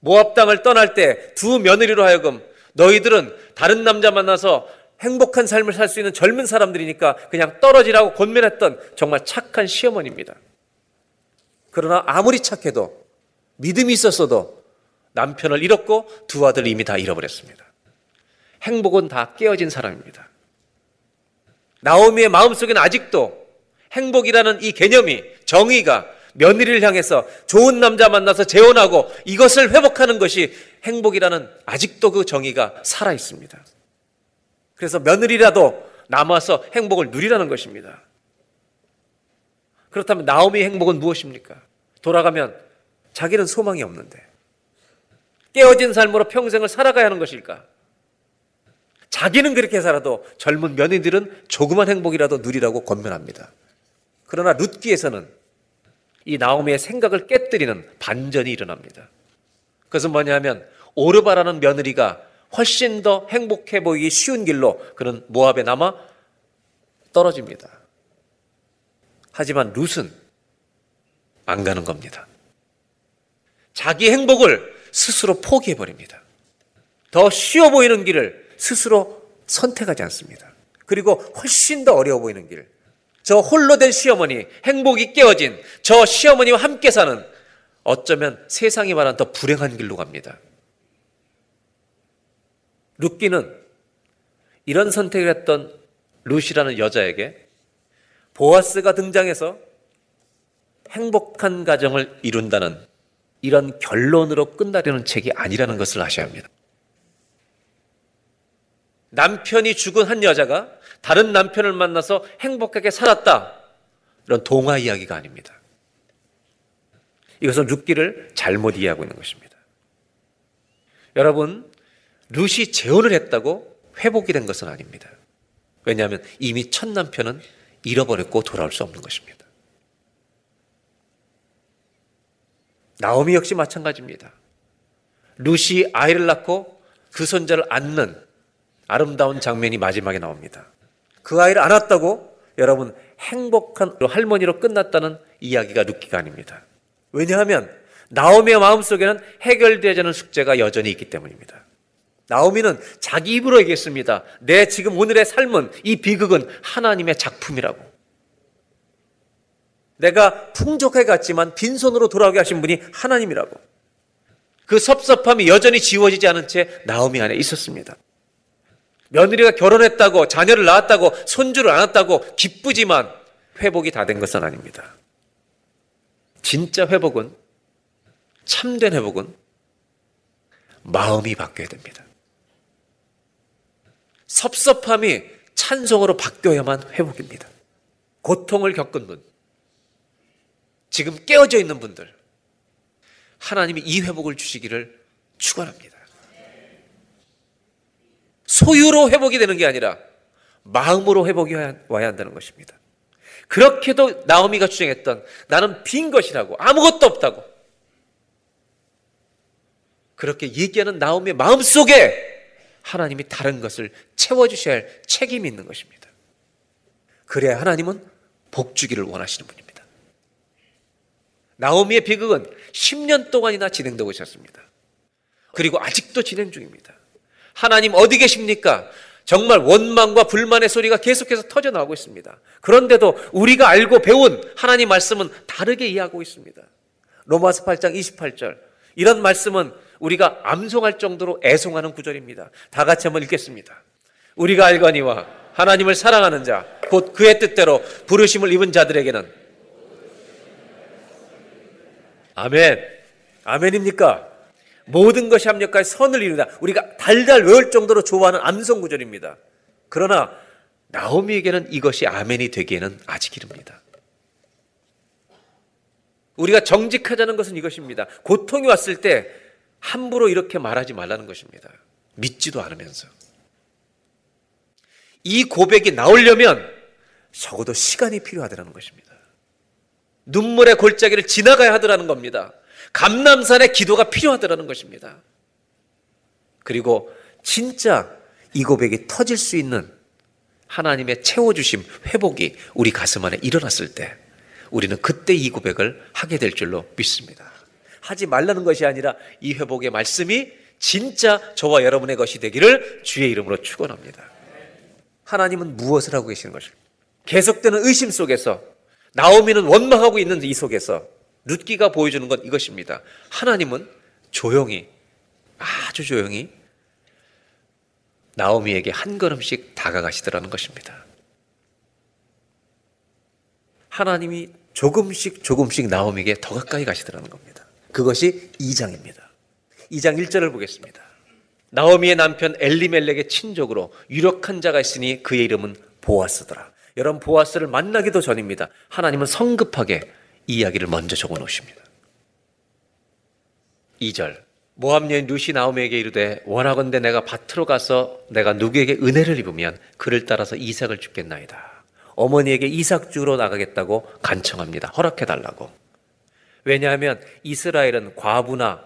모압 땅을 떠날 때 두 며느리로 하여금 너희들은 다른 남자 만나서 행복한 삶을 살 수 있는 젊은 사람들이니까 그냥 떨어지라고 권면했던 정말 착한 시어머니입니다. 그러나 아무리 착해도 믿음이 있었어도 남편을 잃었고 두 아들 이미 다 잃어버렸습니다. 행복은 다 깨어진 사람입니다. 나오미의 마음속에는 아직도 행복이라는 이 개념이 정의가 며느리를 향해서 좋은 남자 만나서 재혼하고 이것을 회복하는 것이 행복이라는 아직도 그 정의가 살아 있습니다. 그래서 며느리라도 남아서 행복을 누리라는 것입니다. 그렇다면 나오미의 행복은 무엇입니까? 돌아가면 자기는 소망이 없는데 깨어진 삶으로 평생을 살아가야 하는 것일까? 자기는 그렇게 살아도 젊은 며느리들은 조그만 행복이라도 누리라고 권면합니다. 그러나 룻기에서는 이 나오미의 생각을 깨뜨리는 반전이 일어납니다. 그것은 뭐냐면 오르바라는 며느리가 훨씬 더 행복해 보이기 쉬운 길로 그는 모압에 남아 떨어집니다. 하지만 룻은 안 가는 겁니다. 자기 행복을 스스로 포기해 버립니다. 더 쉬워 보이는 길을 스스로 선택하지 않습니다. 그리고 훨씬 더 어려워 보이는 길, 저 홀로 된 시어머니, 행복이 깨어진 저 시어머니와 함께 사는 어쩌면 세상이 말한 더 불행한 길로 갑니다. 룻기는 이런 선택을 했던 룻이라는 여자에게 보아스가 등장해서 행복한 가정을 이룬다는 이런 결론으로 끝나려는 책이 아니라는 것을 아셔야 합니다. 남편이 죽은 한 여자가 다른 남편을 만나서 행복하게 살았다. 이런 동화 이야기가 아닙니다. 이것은 룻기를 잘못 이해하고 있는 것입니다. 여러분, 룻이 재혼을 했다고 회복이 된 것은 아닙니다. 왜냐하면 이미 첫 남편은 잃어버렸고 돌아올 수 없는 것입니다. 나오미 역시 마찬가지입니다. 룻이 아이를 낳고 그 손자를 안는 아름다운 장면이 마지막에 나옵니다. 그 아이를 안았다고 여러분 행복한 할머니로 끝났다는 이야기가 룻기가 아닙니다. 왜냐하면 나오미의 마음속에는 해결되지 않은 숙제가 여전히 있기 때문입니다. 나오미는 자기 입으로 얘기했습니다. 내 지금 오늘의 삶은 이 비극은 하나님의 작품이라고. 내가 풍족해 갔지만 빈손으로 돌아오게 하신 분이 하나님이라고. 그 섭섭함이 여전히 지워지지 않은 채 나오미 안에 있었습니다. 며느리가 결혼했다고 자녀를 낳았다고 손주를 안았다고 기쁘지만 회복이 다 된 것은 아닙니다. 진짜 회복은 참된 회복은 마음이 바뀌어야 됩니다. 섭섭함이 찬송으로 바뀌어야만 회복입니다. 고통을 겪은 분, 지금 깨어져 있는 분들, 하나님이 이 회복을 주시기를 축원합니다. 소유로 회복이 되는 게 아니라 마음으로 회복이 와야 한다는 것입니다. 그렇게도 나오미가 주장했던 나는 빈 것이라고 아무것도 없다고 그렇게 얘기하는 나오미의 마음속에 하나님이 다른 것을 채워주셔야 할 책임이 있는 것입니다. 그래야 하나님은 복주기를 원하시는 분입니다. 나오미의 비극은 10년 동안이나 진행되고 있었습니다. 그리고 아직도 진행 중입니다. 하나님 어디 계십니까? 정말 원망과 불만의 소리가 계속해서 터져 나오고 있습니다. 그런데도 우리가 알고 배운 하나님 말씀은 다르게 이해하고 있습니다. 로마서 8장 28절. 이런 말씀은 우리가 암송할 정도로 애송하는 구절입니다. 다 같이 한번 읽겠습니다. 우리가 알거니와 하나님을 사랑하는 자, 곧 그의 뜻대로 부르심을 입은 자들에게는 아멘. 아멘입니까? 모든 것이 합력하여 선을 이루다. 우리가 달달 외울 정도로 좋아하는 암송 구절입니다. 그러나 나오미에게는 이것이 아멘이 되기에는 아직 이릅니다. 우리가 정직하자는 것은 이것입니다. 고통이 왔을 때 함부로 이렇게 말하지 말라는 것입니다. 믿지도 않으면서. 이 고백이 나오려면 적어도 시간이 필요하다는 것입니다. 눈물의 골짜기를 지나가야 하더라는 겁니다. 감남산의 기도가 필요하더라는 것입니다. 그리고 진짜 이 고백이 터질 수 있는 하나님의 채워주심, 회복이 우리 가슴 안에 일어났을 때 우리는 그때 이 고백을 하게 될 줄로 믿습니다. 하지 말라는 것이 아니라 이 회복의 말씀이 진짜 저와 여러분의 것이 되기를 주의 이름으로 축원합니다. 하나님은 무엇을 하고 계시는 것입니까? 계속되는 의심 속에서 나오미는 원망하고 있는 이 속에서 룻기가 보여주는 건 이것입니다. 하나님은 조용히 아주 조용히 나오미에게 한 걸음씩 다가가시더라는 것입니다. 하나님이 조금씩 조금씩 나오미에게 더 가까이 가시더라는 겁니다. 그것이 2장입니다. 2장 1절을 보겠습니다. 나오미의 남편 엘리멜렉의 친족으로 유력한 자가 있으니 그의 이름은 보아스더라. 여러분 보아스를 만나기도 전입니다. 하나님은 성급하게 이야기를 먼저 적어 놓으십니다. 2절 모함 여인 루시 나오미에게 이르되 원하건대 내가 밭으로 가서 내가 누구에게 은혜를 입으면 그를 따라서 이삭을 죽겠나이다. 어머니에게 이삭 주로 나가겠다고 간청합니다. 허락해 달라고. 왜냐하면 이스라엘은 과부나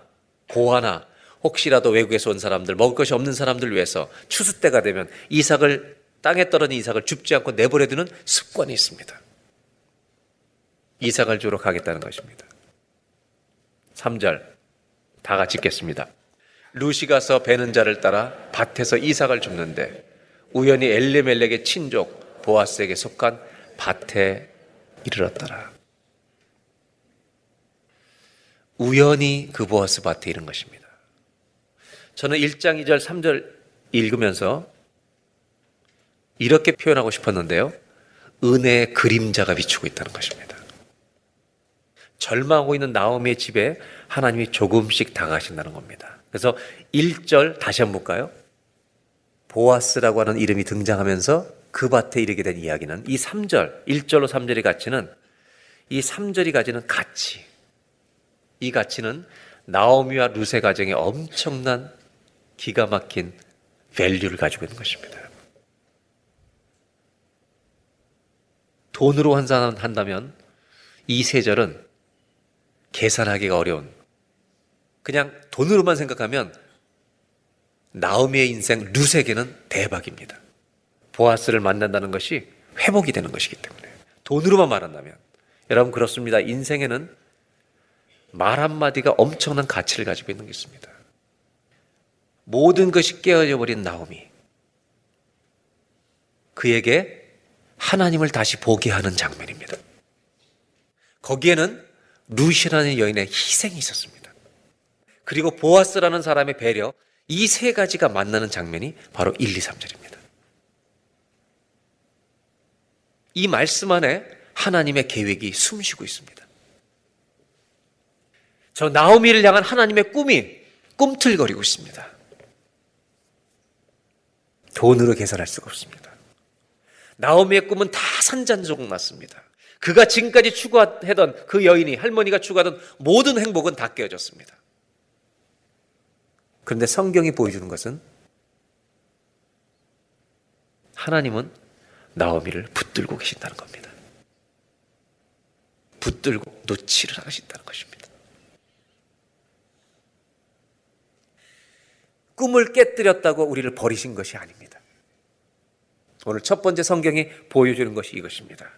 고아나 혹시라도 외국에서 온 사람들 먹을 것이 없는 사람들 위해서 추수 때가 되면 이삭을 땅에 떨어진 이삭을 줍지 않고 내버려 두는 습관이 있습니다. 이삭을 주러 가겠다는 것입니다. 3절 다 같이 읽겠습니다. 루시 가서 베는 자를 따라 밭에서 이삭을 줍는데 우연히 엘레멜렉의 친족 보아스에게 속한 밭에 이르렀더라. 우연히 그 보아스 밭에 이른 것입니다. 저는 1장 2절 3절 읽으면서 이렇게 표현하고 싶었는데요. 은혜의 그림자가 비추고 있다는 것입니다. 절망하고 있는 나오미의 집에 하나님이 조금씩 다가가신다는 겁니다. 그래서 1절 다시 한번 볼까요? 보아스라고 하는 이름이 등장하면서 그 밭에 이르게 된 이야기는 이 3절, 1절로 3절의 가치는 이 3절이 가지는 가치. 이 가치는 나오미와 루세 가정의 엄청난 기가 막힌 밸류를 가지고 있는 것입니다. 돈으로 환산한다면 이 세 절은 계산하기가 어려운 그냥 돈으로만 생각하면 나오미의 인생 루세에게는 대박입니다. 보아스를 만난다는 것이 회복이 되는 것이기 때문에 돈으로만 말한다면 여러분 그렇습니다. 인생에는 말 한마디가 엄청난 가치를 가지고 있는 게 있습니다. 모든 것이 깨어져 버린 나오미. 그에게 하나님을 다시 보게 하는 장면입니다. 거기에는 루시라는 여인의 희생이 있었습니다. 그리고 보아스라는 사람의 배려, 이 세 가지가 만나는 장면이 바로 1, 2, 3절입니다. 이 말씀 안에 하나님의 계획이 숨 쉬고 있습니다. 저 나오미를 향한 하나님의 꿈이 꿈틀거리고 있습니다. 돈으로 계산할 수가 없습니다. 나오미의 꿈은 다 산잔조각 났습니다. 그가 지금까지 추구하던 그 여인이 할머니가 추구하던 모든 행복은 다 깨어졌습니다. 그런데 성경이 보여주는 것은 하나님은 나오미를 붙들고 계신다는 겁니다. 붙들고 놓지를 않으신다는 것입니다. 꿈을 깨뜨렸다고 우리를 버리신 것이 아닙니다. 오늘 첫 번째 성경이 보여주는 것이 이것입니다.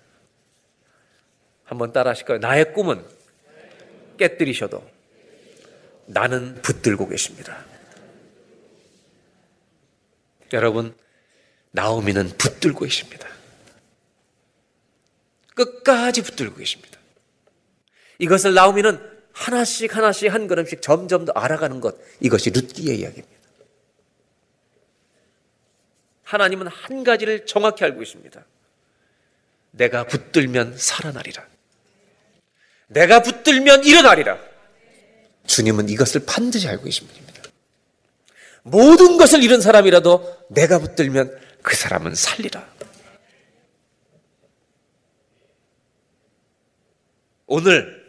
한번 따라 하실까요? 나의 꿈은 깨뜨리셔도 나는 붙들고 계십니다. 여러분, 나오미는 붙들고 계십니다. 끝까지 붙들고 계십니다. 이것을 나오미는 하나씩 하나씩 한 걸음씩 점점 더 알아가는 것, 이것이 룻기의 이야기입니다. 하나님은 한 가지를 정확히 알고 있습니다. 내가 붙들면 살아나리라. 내가 붙들면 일어나리라. 주님은 이것을 반드시 알고 계신 분입니다. 모든 것을 잃은 사람이라도 내가 붙들면 그 사람은 살리라. 오늘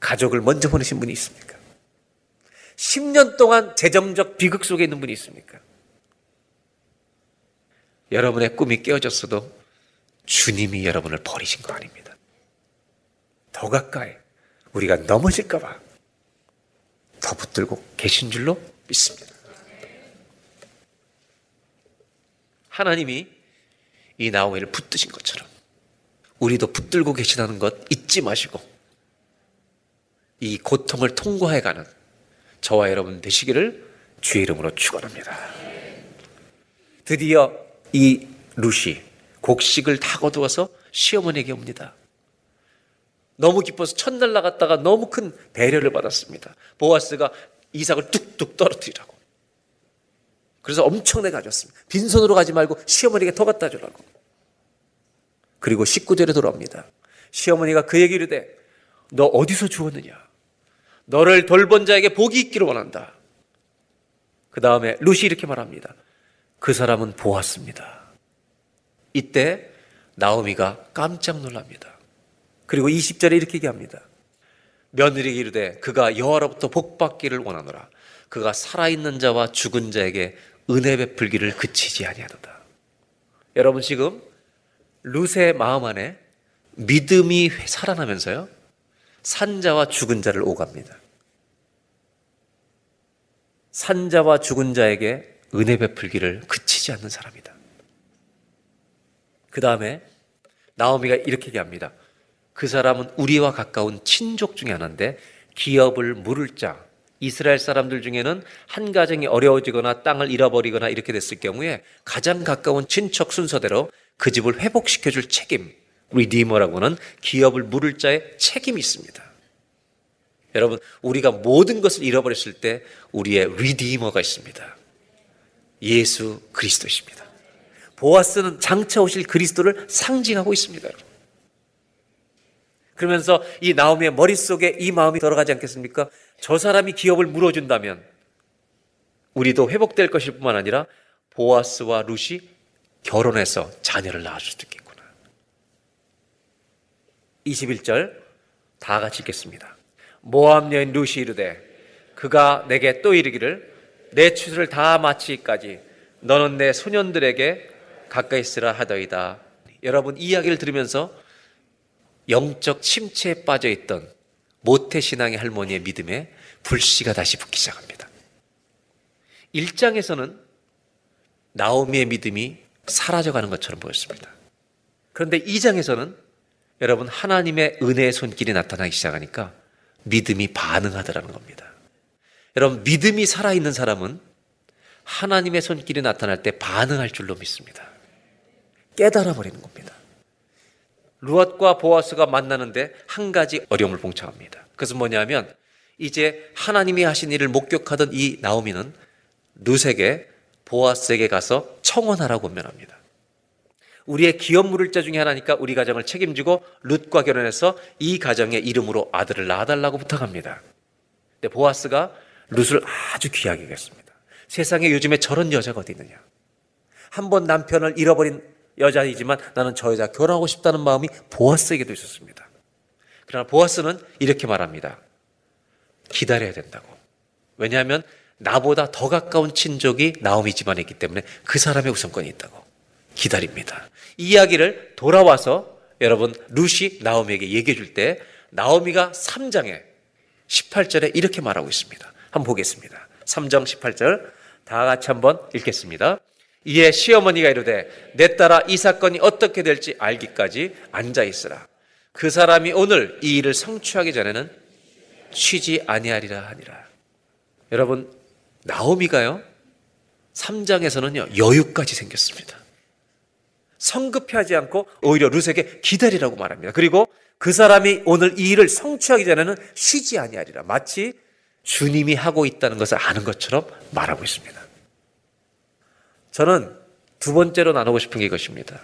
가족을 먼저 보내신 분이 있습니까? 10년 동안 재정적 비극 속에 있는 분이 있습니까? 여러분의 꿈이 깨어졌어도 주님이 여러분을 버리신 거 아닙니다. 더 가까이 우리가 넘어질까봐 더 붙들고 계신 줄로 믿습니다. 하나님이 이 나오미를 붙드신 것처럼 우리도 붙들고 계시다는 것 잊지 마시고 이 고통을 통과해가는 저와 여러분 되시기를 주의 이름으로 축원합니다. 드디어 이 루시 곡식을 다 거두어서 시어머니에게 옵니다. 너무 기뻐서 첫날 나갔다가 너무 큰 배려를 받았습니다. 보아스가 이삭을 뚝뚝 떨어뜨리라고. 그래서 엄청나게 가져왔습니다. 빈손으로 가지 말고 시어머니에게 더 갖다 주라고. 그리고 19절에 돌아옵니다. 시어머니가 그에게 이르되 너 어디서 주었느냐? 너를 돌본 자에게 복이 있기를 원한다. 그 다음에 루시 이렇게 말합니다. 그 사람은 보았습니다. 이때 나오미가 깜짝 놀랍니다. 그리고 20절에 이렇게 얘기합니다. 며느리에게 이르되 그가 여호와로부터 복 받기를 원하노라. 그가 살아있는 자와 죽은 자에게 은혜 베풀기를 그치지 아니하도다. 여러분 지금 룻의 마음 안에 믿음이 살아나면서요. 산자와 죽은 자를 오갑니다. 산자와 죽은 자에게 은혜 베풀기를 그치지 않는 사람이다. 그 다음에 나오미가 이렇게 얘기합니다. 그 사람은 우리와 가까운 친족 중에 하나인데 기업을 물을 자 이스라엘 사람들 중에는 한 가정이 어려워지거나 땅을 잃어버리거나 이렇게 됐을 경우에 가장 가까운 친척 순서대로 그 집을 회복시켜 줄 책임 리디머라고는 기업을 물을 자의 책임이 있습니다. 여러분 우리가 모든 것을 잃어버렸을 때 우리의 리디머가 있습니다. 예수 그리스도십니다. 보아스는 장차 오실 그리스도를 상징하고 있습니다. 그러면서 이 나오미의 머릿속에 이 마음이 들어가지 않겠습니까? 저 사람이 기업을 물어준다면 우리도 회복될 것일 뿐만 아니라 보아스와 룻이 결혼해서 자녀를 낳을 수도 있겠구나. 21절 다 같이 읽겠습니다. 모함 여인 룻이 이르되 그가 내게 또 이르기를 내 추수를 다 마치기까지 너는 내 소년들에게 가까이 있으라 하더이다. 여러분 이 이야기를 들으면서 영적 침체에 빠져 있던 모태 신앙의 할머니의 믿음에 불씨가 다시 붙기 시작합니다. 1장에서는 나오미의 믿음이 사라져가는 것처럼 보였습니다. 그런데 이 장에서는 여러분 하나님의 은혜의 손길이 나타나기 시작하니까 믿음이 반응하더라는 겁니다. 여러분 믿음이 살아있는 사람은 하나님의 손길이 나타날 때 반응할 줄로 믿습니다. 깨달아 버리는 겁니다. 루엇과 보아스가 만나는데 한 가지 어려움을 봉착합니다. 그것은 뭐냐면 이제 하나님이 하신 일을 목격하던 이 나오미는 룻에게 보아스에게 가서 청혼하라고 면합니다. 우리의 기업 물을자 중에 하나니까 우리 가정을 책임지고 룻과 결혼해서 이 가정의 이름으로 아들을 낳아달라고 부탁합니다. 근데 보아스가 룻을 아주 귀하게 여겼습니다. 세상에 요즘에 저런 여자가 어디 있느냐. 한 번 남편을 잃어버린 여자이지만 나는 저 여자 결혼하고 싶다는 마음이 보아스에게도 있었습니다. 그러나 보아스는 이렇게 말합니다. 기다려야 된다고. 왜냐하면 나보다 더 가까운 친족이 나오미 집안에 있기 때문에 그 사람의 우선권이 있다고. 기다립니다. 이 이야기를 돌아와서 여러분 루시 나오미에게 얘기해 줄 때 나오미가 3장에 18절에 이렇게 말하고 있습니다. 한번 보겠습니다. 3장 18절 다 같이 한번 읽겠습니다. 이에 시어머니가 이르되 내 딸아 이 사건이 어떻게 될지 알기까지 앉아 있으라. 그 사람이 오늘 이 일을 성취하기 전에는 쉬지 아니하리라 하니라. 여러분 나오미가요 3장에서는요 여유까지 생겼습니다. 성급해하지 않고 오히려 룻에게 기다리라고 말합니다. 그리고 그 사람이 오늘 이 일을 성취하기 전에는 쉬지 아니하리라. 마치 주님이 하고 있다는 것을 아는 것처럼 말하고 있습니다. 저는 두 번째로 나누고 싶은 게 이것입니다.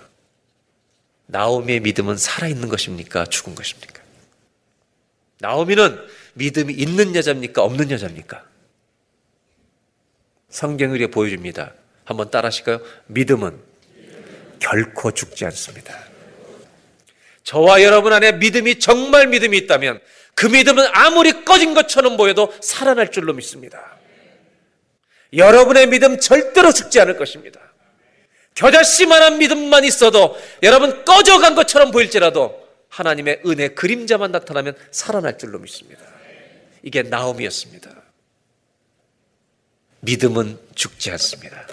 나오미의 믿음은 살아있는 것입니까? 죽은 것입니까? 나오미는 믿음이 있는 여자입니까? 없는 여자입니까? 성경이 우리가 보여줍니다. 한번 따라 하실까요? 믿음은 결코 죽지 않습니다. 저와 여러분 안에 믿음이 정말 믿음이 있다면 그 믿음은 아무리 꺼진 것처럼 보여도 살아날 줄로 믿습니다. 여러분의 믿음 절대로 죽지 않을 것입니다. 겨자씨만한 믿음만 있어도 여러분 꺼져간 것처럼 보일지라도 하나님의 은혜 그림자만 나타나면 살아날 줄로 믿습니다. 이게 나옴이었습니다. 믿음은 죽지 않습니다.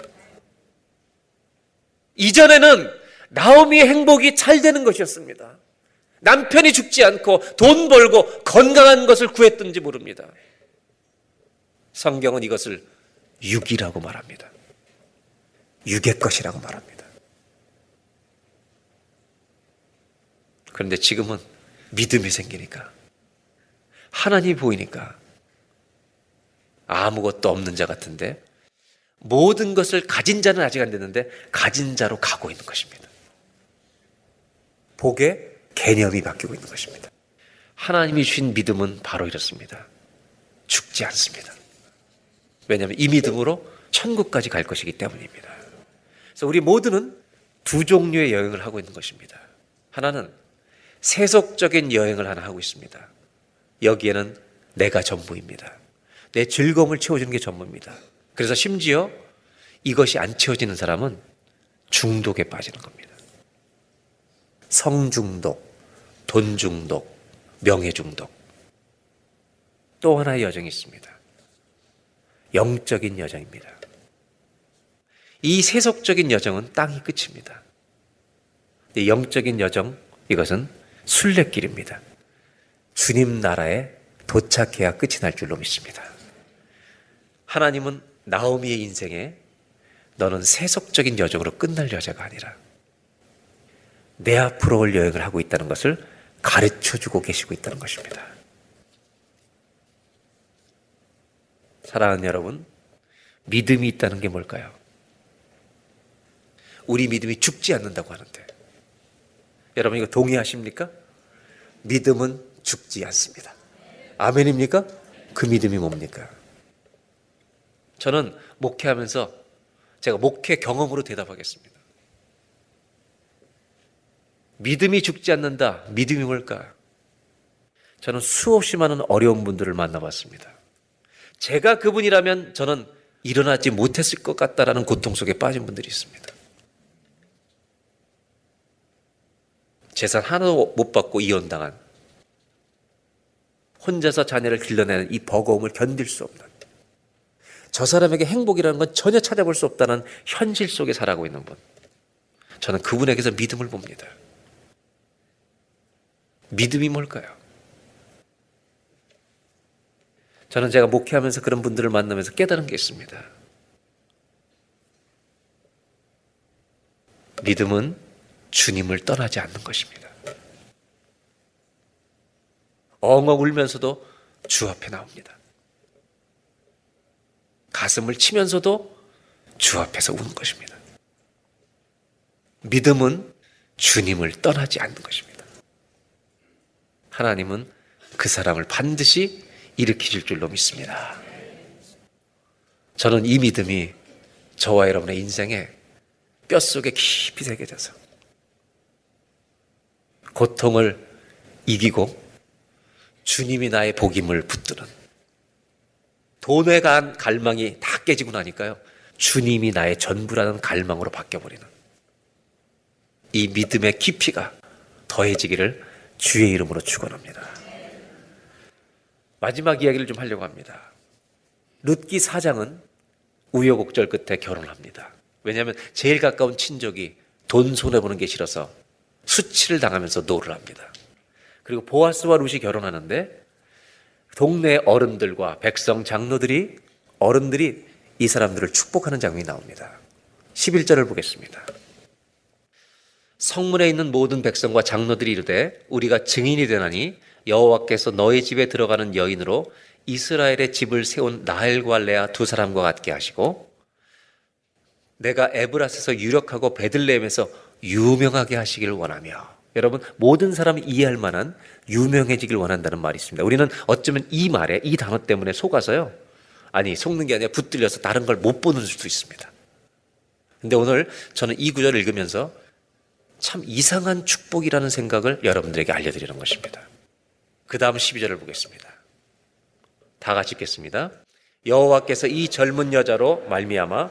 이전에는 나오미의 행복이 잘 되는 것이었습니다. 남편이 죽지 않고 돈 벌고 건강한 것을 구했던지 모릅니다. 성경은 이것을 육이라고 말합니다. 육의 것이라고 말합니다. 그런데 지금은 믿음이 생기니까 하나님이 보이니까 아무것도 없는 자 같은데 모든 것을 가진 자는 아직 안 됐는데 가진 자로 가고 있는 것입니다. 복의 개념이 바뀌고 있는 것입니다. 하나님이 주신 믿음은 바로 이렇습니다. 죽지 않습니다. 왜냐하면 이 믿음으로 천국까지 갈 것이기 때문입니다. 그래서 우리 모두는 두 종류의 여행을 하고 있는 것입니다. 하나는 세속적인 여행을 하나 하고 있습니다. 여기에는 내가 전부입니다. 내 즐거움을 채워주는 게 전부입니다. 그래서 심지어 이것이 안 채워지는 사람은 중독에 빠지는 겁니다. 성중독, 돈중독, 명예중독. 또 하나의 여정이 있습니다. 영적인 여정입니다. 이 세속적인 여정은 땅이 끝입니다. 영적인 여정, 이것은 순례길입니다. 주님 나라에 도착해야 끝이 날 줄로 믿습니다. 하나님은 나오미의 인생에 너는 세속적인 여정으로 끝날 여자가 아니라 내 앞으로 올 여행을 하고 있다는 것을 가르쳐 주고 계시고 있다는 것입니다. 사랑하는 여러분, 믿음이 있다는 게 뭘까요? 우리 믿음이 죽지 않는다고 하는데, 여러분 이거 동의하십니까? 믿음은 죽지 않습니다. 아멘입니까? 그 믿음이 뭡니까? 저는 목회하면서 제가 목회 경험으로 대답하겠습니다. 믿음이 죽지 않는다. 믿음이 뭘까? 저는 수없이 많은 어려운 분들을 만나봤습니다. 제가 그분이라면 저는 일어나지 못했을 것 같다라는 고통 속에 빠진 분들이 있습니다. 재산 하나도 못 받고 이혼당한 혼자서 자녀를 길러내는 이 버거움을 견딜 수 없는 저 사람에게 행복이라는 건 전혀 찾아볼 수 없다는 현실 속에 살아가고 있는 분. 저는 그분에게서 믿음을 봅니다. 믿음이 뭘까요? 저는 제가 목회하면서 그런 분들을 만나면서 깨달은 게 있습니다. 믿음은 주님을 떠나지 않는 것입니다. 엉엉 울면서도 주 앞에 나옵니다. 가슴을 치면서도 주 앞에서 우는 것입니다. 믿음은 주님을 떠나지 않는 것입니다. 하나님은 그 사람을 반드시 일으키실 줄로 믿습니다. 저는 이 믿음이 저와 여러분의 인생에 뼛속에 깊이 새겨져서 고통을 이기고 주님이 나의 복임을 붙드는 돈에 간 갈망이 다 깨지고 나니까요. 주님이 나의 전부라는 갈망으로 바뀌어버리는 이 믿음의 깊이가 더해지기를 주의 이름으로 축원합니다. 마지막 이야기를 좀 하려고 합니다. 룻기 4장은 우여곡절 끝에 결혼합니다. 왜냐하면 제일 가까운 친족이 돈 손해보는 게 싫어서 수치를 당하면서 no를 합니다. 그리고 보아스와 룻이 결혼하는데 동네 어른들과 백성 장로들이 어른들이 이 사람들을 축복하는 장면이 나옵니다. 11절을 보겠습니다. 성문에 있는 모든 백성과 장로들이 이르되 우리가 증인이 되나니 여호와께서 너희 집에 들어가는 여인으로 이스라엘의 집을 세운 나엘과 레아 두 사람과 같게 하시고 내가 에브라스에서 유력하고 베들레헴에서 유명하게 하시기를 원하며 여러분 모든 사람이 이해할 만한 유명해지길 원한다는 말이 있습니다. 우리는 어쩌면 이 말에 이 단어 때문에 속아서요. 아니 속는 게 아니라 붙들려서 다른 걸 못 보는 수도 있습니다. 근데 오늘 저는 이 구절을 읽으면서 참 이상한 축복이라는 생각을 여러분들에게 알려드리는 것입니다. 그 다음 12절을 보겠습니다. 다 같이 읽겠습니다. 여호와께서 이 젊은 여자로 말미암아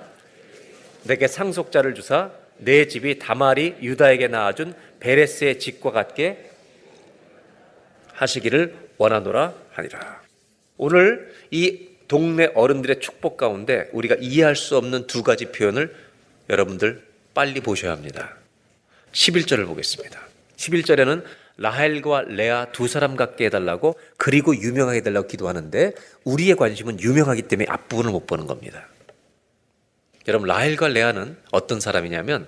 내게 상속자를 주사 내 집이 다말이 유다에게 낳아준 베레스의 집과 같게 하시기를 원하노라 하니라. 오늘 이 동네 어른들의 축복 가운데 우리가 이해할 수 없는 두 가지 표현을 여러분들 빨리 보셔야 합니다. 11절을 보겠습니다. 11절에는 라헬과 레아 두 사람 같게 해달라고 그리고 유명하게 해달라고 기도하는데 우리의 관심은 유명하기 때문에 앞부분을 못 보는 겁니다. 여러분 라헬과 레아는 어떤 사람이냐면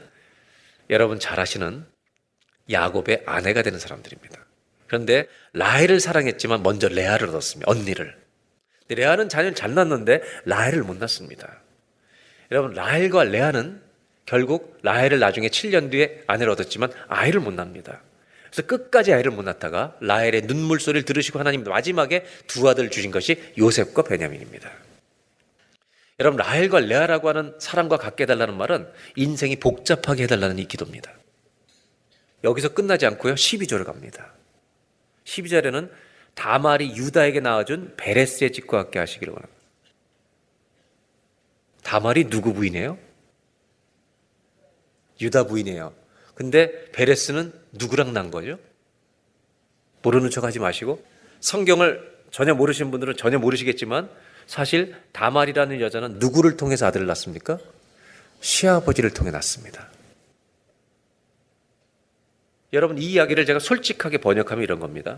여러분 잘 아시는 야곱의 아내가 되는 사람들입니다. 그런데 라헬을 사랑했지만 먼저 레아를 얻었습니다. 언니를. 레아는 자녀를 잘 낳았는데 라헬을 못 낳습니다. 여러분 라헬과 레아는 결국 라헬을 나중에 7년 뒤에 아내를 얻었지만 아이를 못 낳습니다. 그래서 끝까지 아이를 못 낳다가 라헬의 눈물 소리를 들으시고 하나님 마지막에 두 아들을 주신 것이 요셉과 베냐민입니다. 여러분 라헬과 레아라고 하는 사람과 갖게 해달라는 말은 인생이 복잡하게 해달라는 이 기도입니다. 여기서 끝나지 않고요. 12절을 갑니다. 12절에는 다말이 유다에게 낳아준 베레스의 집과 함께 하시기를 원합니다. 다말이 누구 부인이에요? 유다 부인이에요. 근데 베레스는 누구랑 난 거죠? 모르는 척 하지 마시고 성경을 전혀 모르시는 분들은 전혀 모르시겠지만 사실 다말이라는 여자는 누구를 통해서 아들을 낳습니까? 시아버지를 통해 낳습니다. 여러분 이 이야기를 제가 솔직하게 번역하면 이런 겁니다.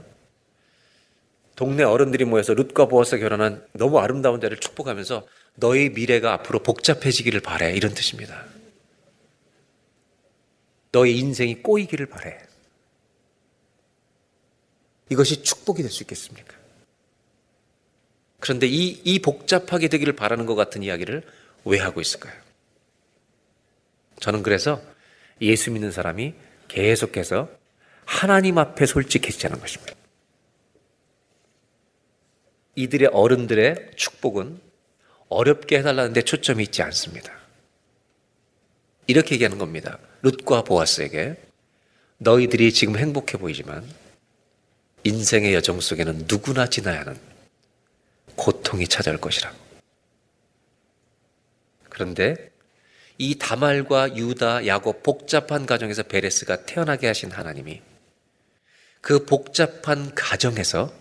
동네 어른들이 모여서 룻과 보아서 결혼한 너무 아름다운 자를 축복하면서 너의 미래가 앞으로 복잡해지기를 바래 이런 뜻입니다. 너의 인생이 꼬이기를 바래. 이것이 축복이 될 수 있겠습니까? 그런데 이, 이 복잡하게 되기를 바라는 것 같은 이야기를 왜 하고 있을까요? 저는 그래서 예수 믿는 사람이 계속해서 하나님 앞에 솔직해지자는 것입니다. 이들의 어른들의 축복은 어렵게 해달라는 데 초점이 있지 않습니다. 이렇게 얘기하는 겁니다. 룻과 보아스에게 너희들이 지금 행복해 보이지만 인생의 여정 속에는 누구나 지나야 하는 고통이 찾아올 것이라. 그런데 이 다말과 유다, 야곱 복잡한 가정에서 베레스가 태어나게 하신 하나님이 그 복잡한 가정에서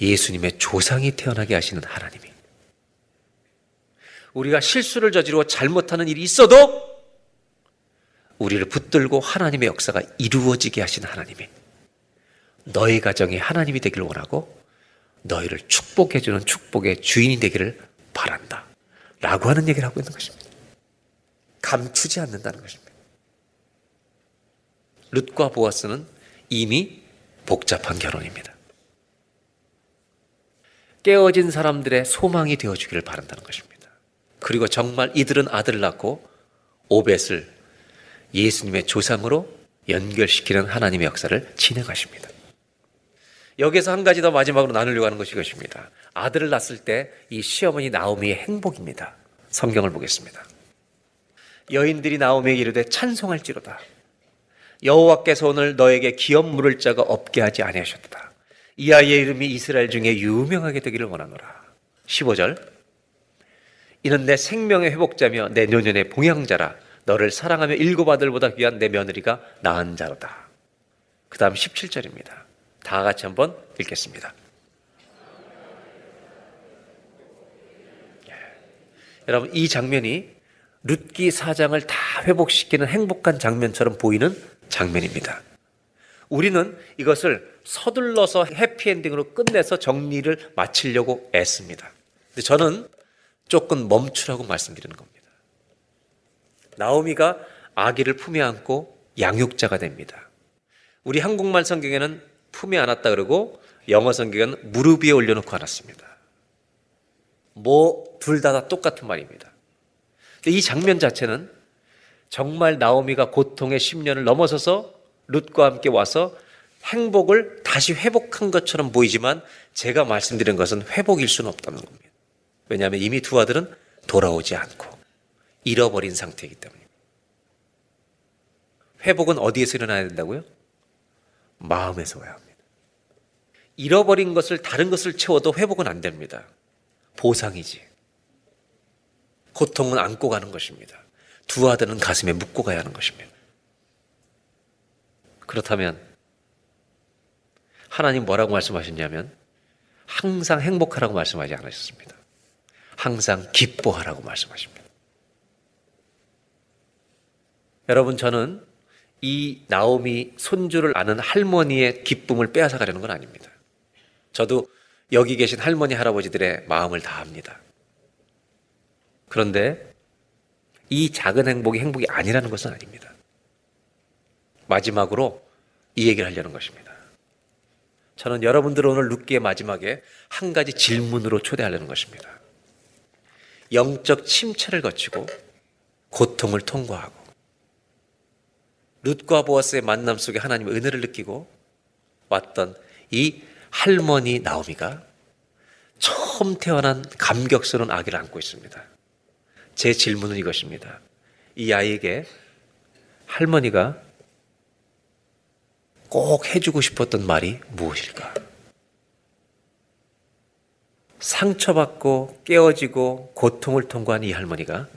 예수님의 조상이 태어나게 하시는 하나님이 우리가 실수를 저지르고 잘못하는 일이 있어도 우리를 붙들고 하나님의 역사가 이루어지게 하신 하나님이 너희 가정이 하나님이 되기를 원하고 너희를 축복해주는 축복의 주인이 되기를 바란다. 라고 하는 얘기를 하고 있는 것입니다. 감추지 않는다는 것입니다. 룻과 보아스는 이미 복잡한 결혼입니다. 깨어진 사람들의 소망이 되어주기를 바란다는 것입니다. 그리고 정말 이들은 아들을 낳고 오벳을 예수님의 조상으로 연결시키는 하나님의 역사를 진행하십니다. 여기서 한 가지 더 마지막으로 나누려고 하는 것이 이것입니다. 아들을 낳았을 때 이 시어머니 나오미의 행복입니다. 성경을 보겠습니다. 여인들이 나오미에게 이르되 찬송할지로다. 여호와께서 오늘 너에게 기업 물을 자가 없게 하지 아니하셨다. 이 아이의 이름이 이스라엘 중에 유명하게 되기를 원하노라. 15절 이는 내 생명의 회복자며 내 노년의 봉양자라 너를 사랑하며 일곱 아들보다 귀한 내 며느리가 낳은 자로다. 그 다음 17절입니다. 다 같이 한번 읽겠습니다. 예. 여러분 이 장면이 룻기 사장을 다 회복시키는 행복한 장면처럼 보이는 장면입니다. 우리는 이것을 서둘러서 해피엔딩으로 끝내서 정리를 마치려고 애씁니다. 근데 저는 조금 멈추라고 말씀드리는 겁니다. 나오미가 아기를 품에 안고 양육자가 됩니다. 우리 한국말 성경에는 품에 안았다 그러고 영어 성경은 무릎 위에 올려놓고 안았습니다. 뭐 둘 다 다 똑같은 말입니다. 근데 이 장면 자체는 정말 나오미가 고통의 10년을 넘어서서 룻과 함께 와서 행복을 다시 회복한 것처럼 보이지만 제가 말씀드린 것은 회복일 수는 없다는 겁니다. 왜냐하면 이미 두 아들은 돌아오지 않고 잃어버린 상태이기 때문입니다. 회복은 어디에서 일어나야 된다고요? 마음에서 와야 합니다. 잃어버린 것을 다른 것을 채워도 회복은 안 됩니다. 보상이지. 고통은 안고 가는 것입니다. 두 아들은 가슴에 묻고 가야 하는 것입니다. 그렇다면 하나님 뭐라고 말씀하셨냐면 항상 행복하라고 말씀하지 않으셨습니다. 항상 기뻐하라고 말씀하십니다. 여러분 저는 이 나오미 손주를 아는 할머니의 기쁨을 빼앗아 가려는 건 아닙니다. 저도 여기 계신 할머니 할아버지들의 마음을 다 합니다. 그런데 이 작은 행복이 행복이 아니라는 것은 아닙니다. 마지막으로 이 얘기를 하려는 것입니다. 저는 여러분들 오늘 룻기의 마지막에 한 가지 질문으로 초대하려는 것입니다. 영적 침체를 거치고 고통을 통과하고 룻과 보아스의 만남 속에 하나님의 은혜를 느끼고 왔던 이 할머니 나오미가 처음 태어난 감격스러운 아기를 안고 있습니다. 제 질문은 이것입니다. 이 아이에게 할머니가 꼭 해주고 싶었던 말이 무엇일까? 상처받고 깨어지고 고통을 통과한 이 할머니가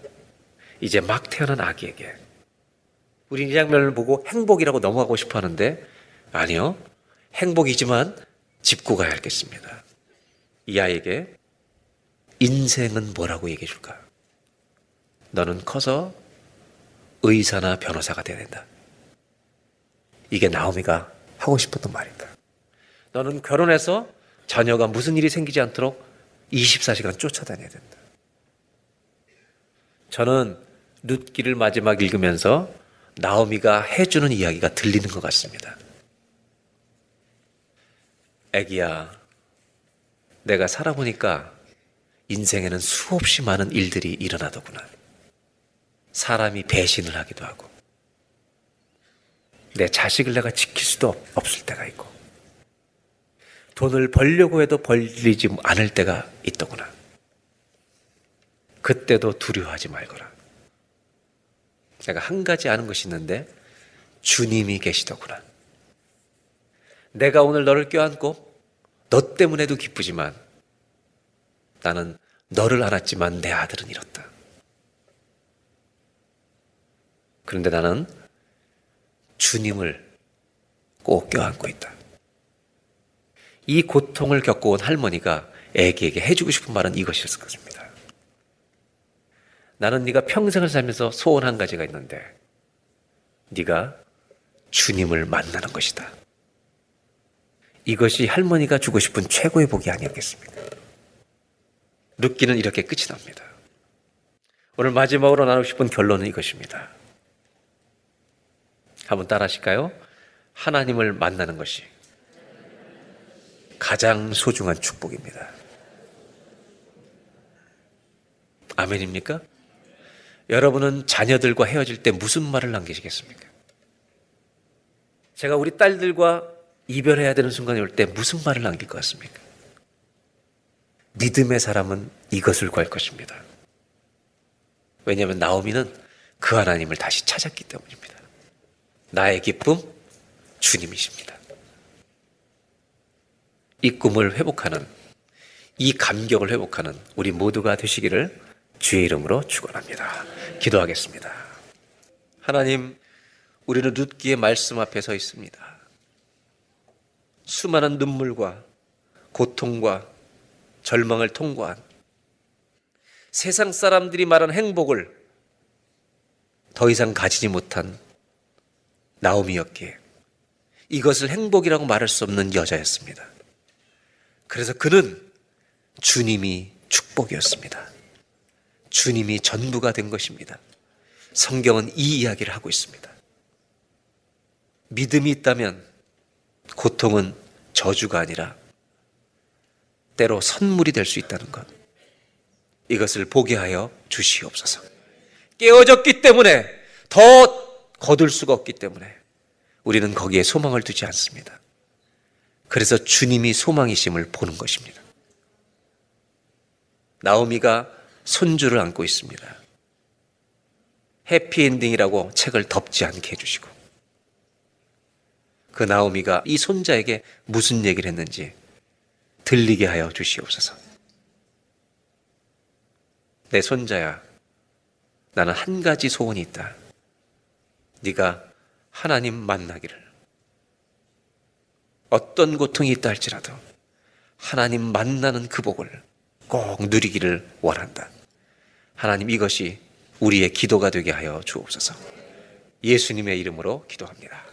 이제 막 태어난 아기에게 우리 이 장면을 보고 행복이라고 넘어가고 싶어 하는데 아니요. 행복이지만 짚고 가야 하겠습니다. 이 아이에게 인생은 뭐라고 얘기해 줄까? 너는 커서 의사나 변호사가 되야 된다. 이게 나오미가 하고 싶었던 말이다. 너는 결혼해서 자녀가 무슨 일이 생기지 않도록 24시간 쫓아다녀야 된다. 저는 룻기를 마지막 읽으면서 나오미가 해주는 이야기가 들리는 것 같습니다. 애기야, 내가 살아보니까 인생에는 수없이 많은 일들이 일어나더구나. 사람이 배신을 하기도 하고, 내 자식을 내가 지킬 수도 없을 때가 있고, 돈을 벌려고 해도 벌리지 않을 때가 있더구나. 그때도 두려워하지 말거라. 내가 한 가지 아는 것이 있는데 주님이 계시더구나. 내가 오늘 너를 껴안고 너 때문에도 기쁘지만 나는 너를 알았지만 내 아들은 잃었다. 그런데 나는 주님을 꼭 껴안고 있다. 이 고통을 겪어온 할머니가 애기에게 해주고 싶은 말은 이것이었을 것입니다. 나는 네가 평생을 살면서 소원 한 가지가 있는데 네가 주님을 만나는 것이다. 이것이 할머니가 주고 싶은 최고의 복이 아니었겠습니까? 룻기는 이렇게 끝이 납니다. 오늘 마지막으로 나누고 싶은 결론은 이것입니다. 한번 따라 하실까요? 하나님을 만나는 것이 가장 소중한 축복입니다. 아멘입니까? 여러분은 자녀들과 헤어질 때 무슨 말을 남기시겠습니까? 제가 우리 딸들과 이별해야 되는 순간이 올 때 무슨 말을 남길 것 같습니까? 믿음의 사람은 이것을 구할 것입니다. 왜냐하면 나오미는 그 하나님을 다시 찾았기 때문입니다. 나의 기쁨, 주님이십니다. 이 꿈을 회복하는, 이 감격을 회복하는 우리 모두가 되시기를 주의 이름으로 축원합니다. 기도하겠습니다. 하나님, 우리는 룻기의 말씀 앞에 서 있습니다. 수많은 눈물과 고통과 절망을 통과한 세상 사람들이 말한 행복을 더 이상 가지지 못한 나오미였기에 이것을 행복이라고 말할 수 없는 여자였습니다. 그래서 그는 주님이 축복이었습니다. 주님이 전부가 된 것입니다. 성경은 이 이야기를 하고 있습니다. 믿음이 있다면 고통은 저주가 아니라 때로 선물이 될 수 있다는 것. 이것을 보게 하여 주시옵소서. 깨어졌기 때문에 더 거둘 수가 없기 때문에 우리는 거기에 소망을 두지 않습니다. 그래서 주님이 소망이심을 보는 것입니다. 나오미가 손주를 안고 있습니다. 해피엔딩이라고 책을 덮지 않게 해주시고 그 나오미가 이 손자에게 무슨 얘기를 했는지 들리게 하여 주시옵소서. 내 손자야, 나는 한 가지 소원이 있다. 네가 하나님 만나기를. 어떤 고통이 있다 할지라도 하나님 만나는 그 복을 꼭 누리기를 원한다. 하나님 이것이 우리의 기도가 되게 하여 주옵소서. 예수님의 이름으로 기도합니다.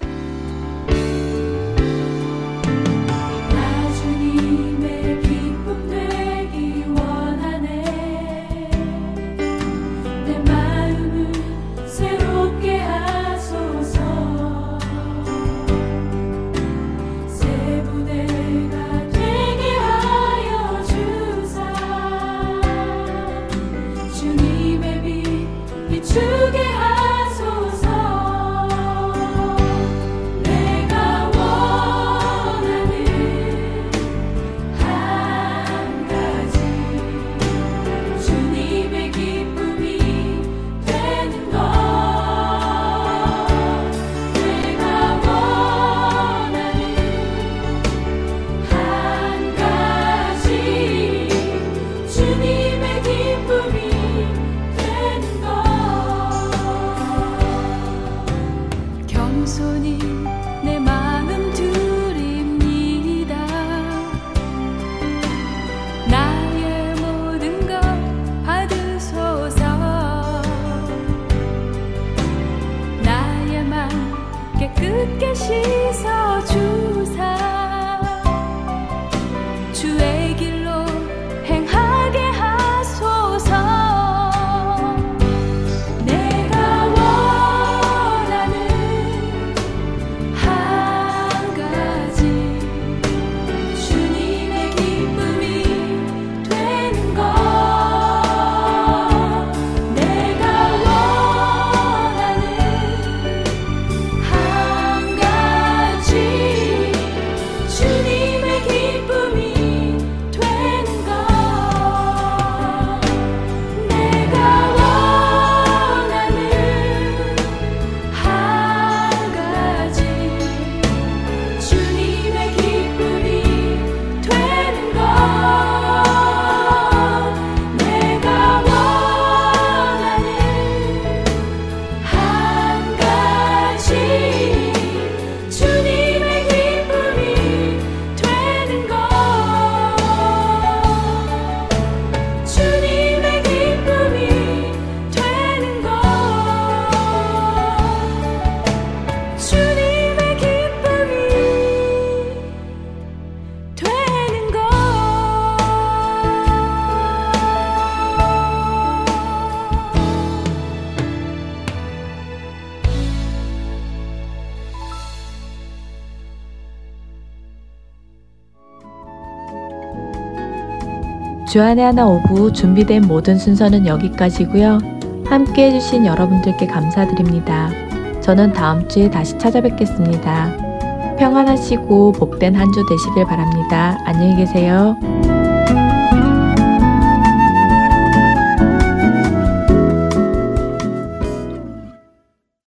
주안의 하나 오부 준비된 모든 순서는 여기까지고요. 함께 해주신 여러분들께 감사드립니다. 저는 다음 주에 다시 찾아뵙겠습니다. 평안하시고 복된 한 주 되시길 바랍니다. 안녕히 계세요.